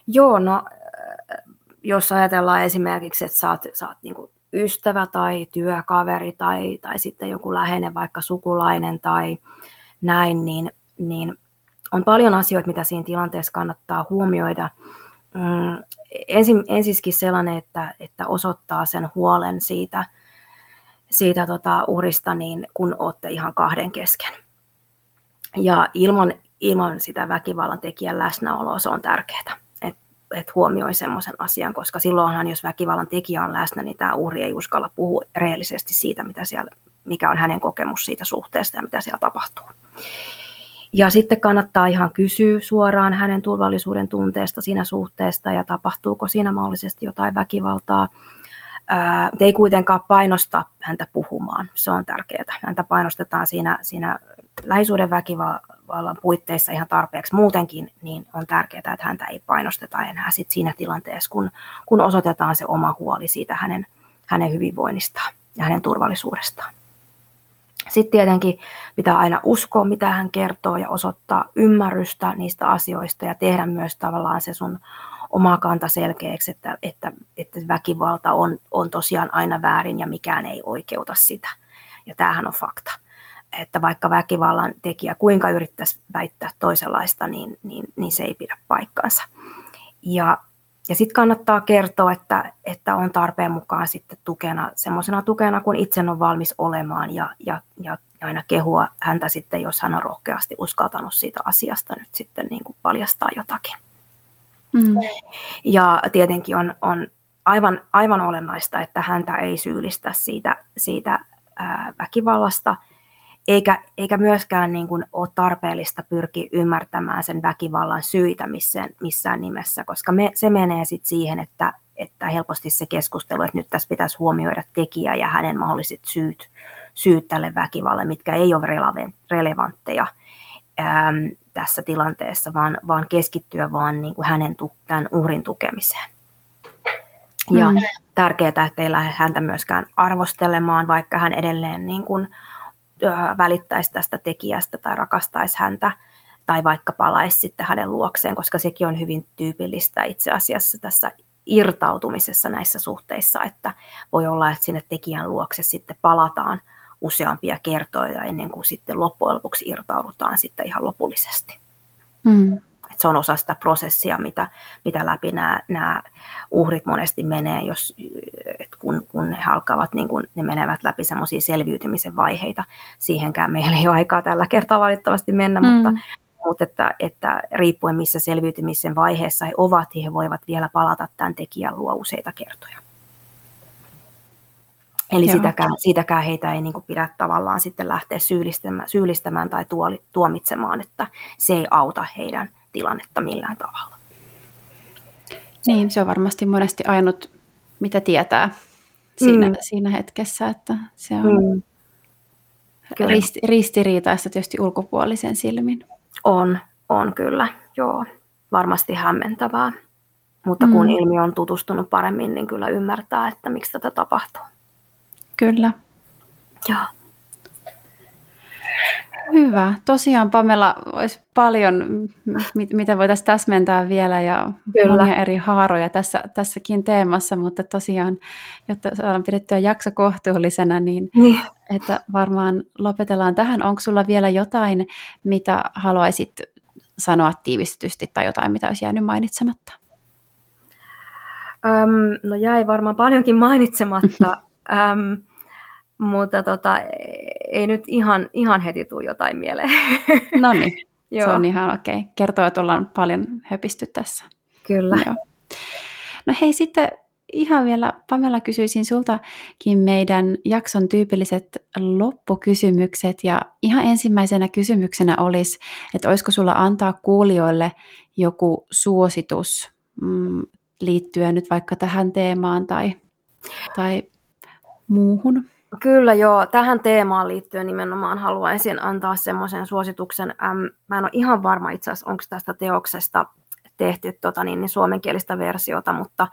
Joo, no jos ajatellaan esimerkiksi, että sä oot, sä oot niin ystävä tai työkaveri tai, tai sitten joku läheinen, vaikka sukulainen tai näin, niin, niin on paljon asioita, mitä siinä tilanteessa kannattaa huomioida. Mm, ensin, ensiskin sellainen, että, että osoittaa sen huolen siitä, siitä tota uhrista, niin kun olette ihan kahden kesken. Ja ilman, ilman sitä väkivallan tekijän läsnäoloa se on tärkeää että huomioi semmoisen asian, koska silloinhan, jos väkivallan tekijä on läsnä, niin tämä uhri ei uskalla puhua rehellisesti siitä, mitä siellä, mikä on hänen kokemus siitä suhteesta ja mitä siellä tapahtuu. Ja sitten kannattaa ihan kysyä suoraan hänen turvallisuuden tunteesta siinä suhteesta ja tapahtuuko siinä mahdollisesti jotain väkivaltaa. Ää, ei kuitenkaan painosta häntä puhumaan, se on tärkeää. Häntä painostetaan siinä, siinä lähisuuden väkivallan puitteissa ihan tarpeeksi muutenkin, niin on tärkeää, että häntä ei painosteta enää sit siinä tilanteessa, kun, kun osoitetaan se oma huoli siitä hänen, hänen hyvinvoinnistaan ja hänen turvallisuudestaan. Sitten tietenkin pitää aina uskoa, mitä hän kertoo ja osoittaa ymmärrystä niistä asioista ja tehdä myös tavallaan se sun oma kanta selkeäksi, että, että, että väkivalta on, on tosiaan aina väärin ja mikään ei oikeuta sitä. Ja tämähän on fakta. Että vaikka väkivallan tekijä kuinka yrittäisi väittää toisenlaista, niin, niin, niin se ei pidä paikkaansa. Ja, ja sitten kannattaa kertoa, että, että on tarpeen mukaan sitten tukena, semmoisena tukena, kun itse on valmis olemaan ja, ja, ja aina kehua häntä sitten, jos hän on rohkeasti uskaltanut siitä asiasta nyt sitten niin kuin paljastaa jotakin. Mm. Ja tietenkin on, on aivan, aivan olennaista, että häntä ei syyllistä siitä, siitä ää, väkivallasta, eikä, eikä myöskään niin kuin ole tarpeellista pyrkiä ymmärtämään sen väkivallan syitä missään, missään nimessä, koska me, se menee sitten siihen, että, että helposti se keskustelu, että nyt tässä pitäisi huomioida tekijä ja hänen mahdolliset syyt, syyt tälle väkivalle, mitkä ei ole relevantteja äm, tässä tilanteessa, vaan, vaan keskittyä vaan niin kuin hänen tämän uhrin tukemiseen. Ja mm. tärkeää, että ei lähde häntä myöskään arvostelemaan, vaikka hän edelleen niin kuin, äh, välittäisi tästä tekijästä tai rakastaisi häntä, tai vaikka palaisi sitten hänen luokseen, koska sekin on hyvin tyypillistä itse asiassa tässä irtautumisessa näissä suhteissa, että voi olla, että sinne tekijän luokse sitten palataan – useampia kertoja ennen kuin sitten loppujen lopuksi irtaudutaan sitten ihan lopullisesti. Mm. Et se on osa sitä prosessia, mitä, mitä läpi nämä, nämä uhrit monesti menee, jos, et kun, kun ne alkavat, niin kun ne menevät läpi semmoisia selviytymisen vaiheita. Siihenkään meillä ei ole aikaa tällä kertaa valitettavasti mennä, mm. mutta, mutta että, että riippuen missä selviytymisen vaiheessa he ovat, he voivat vielä palata tämän tekijän luo useita kertoja. Eli sitäkään, siitäkään heitä ei niin kuin pidä tavallaan sitten lähteä syyllistämään, syyllistämään tai tuoli, tuomitsemaan, että se ei auta heidän tilannetta millään tavalla. Niin, se on varmasti monesti ainut, mitä tietää siinä, mm. siinä hetkessä, että se on mm. risti, ristiriitaista tietysti ulkopuolisen silmin. On, on kyllä, joo. Varmasti hämmentävää. Mutta kun mm. ilmiö on tutustunut paremmin, niin kyllä ymmärtää, että miksi tätä tapahtuu. Kyllä. Joo. Hyvä. Tosiaan Pamela, olisi paljon, mitä voitaisiin täsmentää vielä ja Kyllä. monia eri haaroja tässä, tässäkin teemassa, mutta tosiaan, jotta saadaan pidettyä jakso kohtuullisena, niin, niin että varmaan lopetellaan tähän. Onko sulla vielä jotain, mitä haluaisit sanoa tiivistetysti tai jotain, mitä olisi jäänyt mainitsematta? Öm, no jäi varmaan paljonkin mainitsematta. <laughs> Öm, mutta tota, ei nyt ihan, ihan heti tule jotain mieleen. <laughs> No niin, se on ihan okei. Okay. Kertoo, että ollaan paljon höpisty tässä. Kyllä. Joo. No hei, sitten ihan vielä Pamela kysyisin sultakin meidän jakson tyypilliset loppukysymykset. Ja ihan ensimmäisenä kysymyksenä olisi, että olisiko sulla antaa kuulijoille joku suositus mm, liittyen nyt vaikka tähän teemaan tai, tai muuhun? Kyllä joo, tähän teemaan liittyen nimenomaan haluaisin antaa semmoisen suosituksen. Äm, mä en ole ihan varma itse asiassa, onko tästä teoksesta tehty tota, niin, niin suomenkielistä versiota, mutta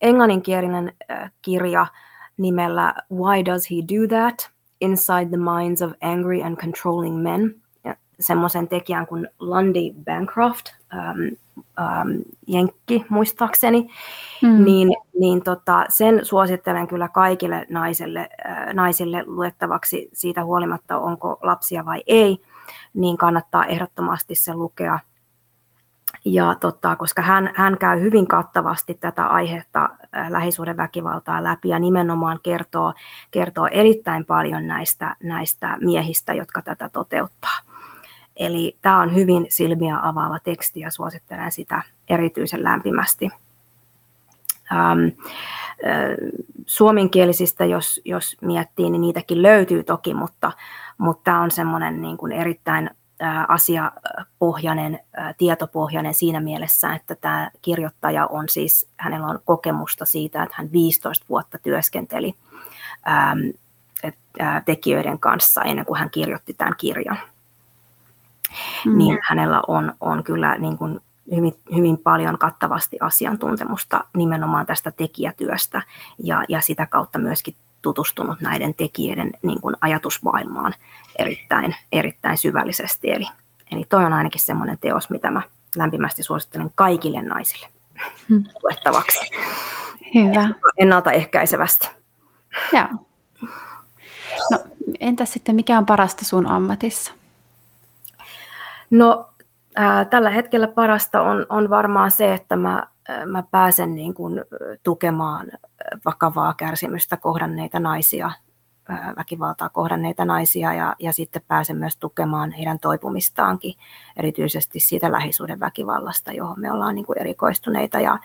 englanninkielinen äh, kirja nimellä Why Does He Do That? Inside the Minds of Angry and Controlling Men. semmoisen tekijän kuin Lundy Bancroft, ähm, ähm, Jenkki muistaakseni, mm. niin, niin tota, sen suosittelen kyllä kaikille naisille, äh, naisille luettavaksi siitä huolimatta, onko lapsia vai ei, niin kannattaa ehdottomasti se lukea. Ja tota, koska hän, hän käy hyvin kattavasti tätä aihetta äh, lähisuhdeväkivaltaa läpi ja nimenomaan kertoo, kertoo erittäin paljon näistä, näistä miehistä, jotka tätä toteuttaa. Eli tämä on hyvin silmiä avaava teksti ja suosittelen sitä erityisen lämpimästi. Ähm, äh, suomenkielisistä, jos, jos miettii, niin niitäkin löytyy toki, mutta, mutta tämä on semmoinen niin kuin erittäin asiapohjainen, tietopohjainen siinä mielessä, että tämä kirjoittaja on siis, hänellä on kokemusta siitä, että hän 15 vuotta työskenteli tekijöiden kanssa ennen kuin hän kirjoitti tämän kirjan mm. niin hänellä on, on kyllä niin kuin hyvin, hyvin paljon kattavasti asiantuntemusta nimenomaan tästä tekijätyöstä ja, ja sitä kautta myöskin tutustunut näiden tekijöiden niin kuin ajatusmaailmaan erittäin, erittäin syvällisesti. Eli, eli toi on ainakin semmoinen teos, mitä mä lämpimästi suosittelen kaikille naisille. hmm. luettavaksi. Hyvä. Ennaltaehkäisevästi. Joo. No, entäs sitten mikä on parasta sun ammatissa? No, ää, tällä hetkellä parasta on, on varmaan se, että mä, mä pääsen niin kuin tukemaan vakavaa kärsimystä kohdanneita naisia, väkivaltaa kohdanneita naisia ja, ja sitten pääsen myös tukemaan heidän toipumistaankin, erityisesti siitä lähisuuden väkivallasta, johon me ollaan niin kuin erikoistuneita ja,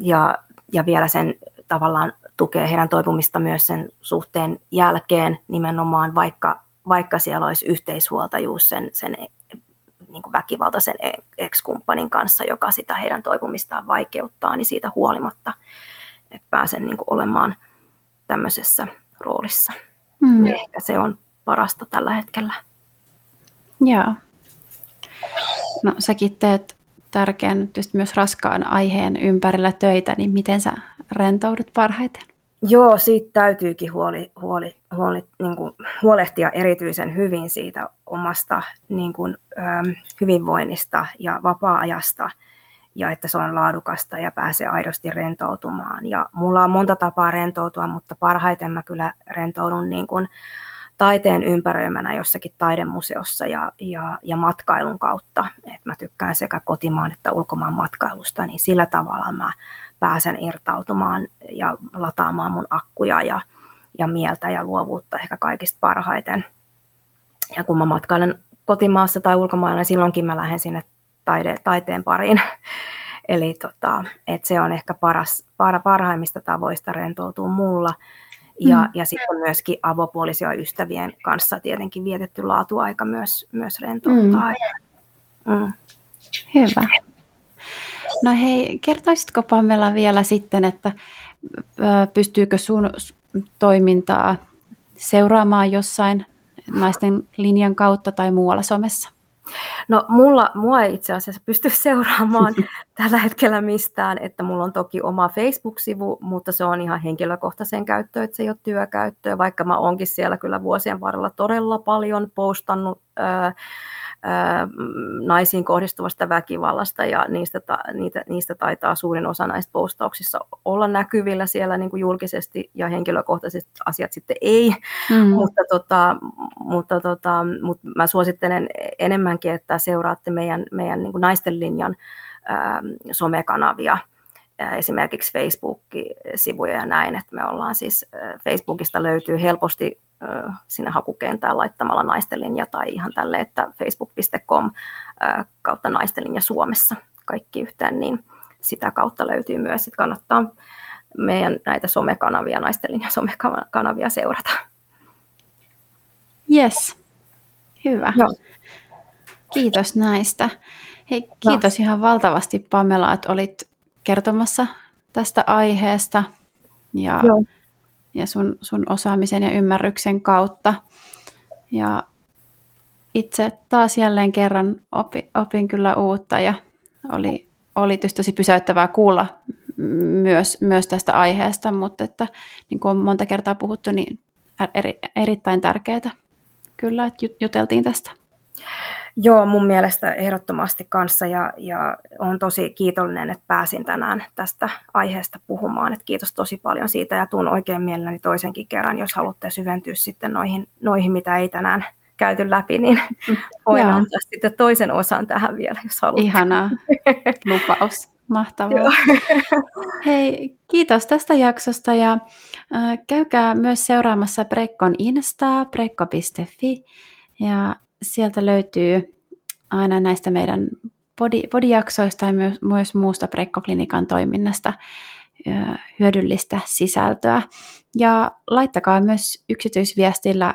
ja, ja vielä sen tavallaan tukee heidän toipumista myös sen suhteen jälkeen nimenomaan, vaikka, vaikka siellä olisi yhteishuoltajuus sen, sen niin kuin väkivaltaisen ex-kumppanin kanssa, joka sitä heidän toipumistaan vaikeuttaa, niin siitä huolimatta että pääsen niin kuin olemaan tämmöisessä roolissa. Mm. Ehkä se on parasta tällä hetkellä. Joo. No säkin teet tärkeän myös raskaan aiheen ympärillä töitä, niin miten sä rentoudut parhaiten? Joo, siitä täytyykin huoli, huoli, huoli, niin kuin huolehtia erityisen hyvin siitä omasta niin kuin, hyvinvoinnista ja vapaa-ajasta ja että se on laadukasta ja pääsee aidosti rentoutumaan. Ja mulla on monta tapaa rentoutua, mutta parhaiten mä kyllä rentoudun niin kuin taiteen ympäröimänä jossakin taidemuseossa ja, ja, ja matkailun kautta. Et mä tykkään sekä kotimaan että ulkomaan matkailusta, niin sillä tavalla mä pääsen irtautumaan ja lataamaan mun akkuja ja, ja mieltä ja luovuutta ehkä kaikista parhaiten. Ja kun mä matkailen kotimaassa tai ulkomailla, niin silloinkin mä lähden sinne taide, taiteen pariin. <laughs> Eli tota, et se on ehkä paras, par, parhaimmista tavoista rentoutua mulla. Ja, mm. ja sitten myöskin avopuolisia ystävien kanssa tietenkin vietetty laatuaika myös, myös rentouttaa. Mm. Mm. Hyvä. No hei, kertoisitko Pamela vielä sitten, että pystyykö sun toimintaa seuraamaan jossain naisten linjan kautta tai muualla somessa? No mulla, mua ei itse asiassa pysty <laughs> seuraamaan <laughs> tällä hetkellä mistään, että mulla on toki oma Facebook-sivu, mutta se on ihan henkilökohtaisen käyttöön, että se ei ole työkäyttöä, vaikka mä oonkin siellä kyllä vuosien varrella todella paljon postannut ää, naisiin kohdistuvasta väkivallasta ja niistä, niitä, niistä taitaa suurin osa näistä postauksissa olla näkyvillä siellä niin kuin julkisesti ja henkilökohtaisesti asiat sitten ei, mm. mutta, tota, mutta, tota, mutta mä suosittelen enemmänkin, että seuraatte meidän, meidän niin kuin naisten linjan ää, somekanavia, esimerkiksi Facebook-sivuja ja näin, että me ollaan siis, Facebookista löytyy helposti sinne hakukentään laittamalla naistelinja tai ihan tälle, että facebook.com kautta naistelinja Suomessa kaikki yhteen, niin sitä kautta löytyy myös. Sitten kannattaa meidän näitä somekanavia, naistelinja somekanavia seurata. Yes, hyvä. Joo. Kiitos näistä. Hei, kiitos no. ihan valtavasti Pamela, että olit kertomassa tästä aiheesta. Ja Joo ja sun, sun osaamisen ja ymmärryksen kautta. Ja itse taas jälleen kerran opin, opin kyllä uutta ja oli, oli tosi pysäyttävää kuulla myös, myös tästä aiheesta, mutta että niin kuin on monta kertaa puhuttu, niin eri, erittäin tärkeää kyllä, että juteltiin tästä. Joo, mun mielestä ehdottomasti kanssa ja, ja olen tosi kiitollinen, että pääsin tänään tästä aiheesta puhumaan. Et kiitos tosi paljon siitä ja tuun oikein mielelläni toisenkin kerran, jos haluatte syventyä sitten noihin, noihin mitä ei tänään käyty läpi, niin <laughs> voin Joo. antaa sitten toisen osan tähän vielä, jos haluatte. Ihanaa, <laughs> lupaus. Mahtavaa. <laughs> Hei, kiitos tästä jaksosta ja äh, käykää myös seuraamassa Prekkon Instaa, prekko.fi ja sieltä löytyy aina näistä meidän podijaksoista ja myös, myös muusta Prekkoklinikan toiminnasta hyödyllistä sisältöä. Ja laittakaa myös yksityisviestillä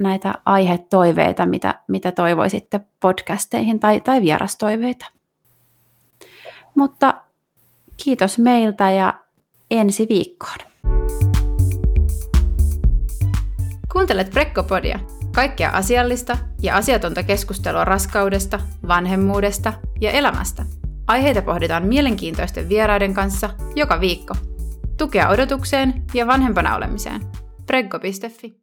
näitä aihetoiveita, mitä, mitä toivoisitte podcasteihin tai, tai vierastoiveita. Mutta kiitos meiltä ja ensi viikkoon. Kuuntelet Prekkopodia. Kaikkea asiallista ja asiatonta keskustelua raskaudesta, vanhemmuudesta ja elämästä. Aiheita pohditaan mielenkiintoisten vieraiden kanssa joka viikko. Tukea odotukseen ja vanhempana olemiseen. Preggo.fi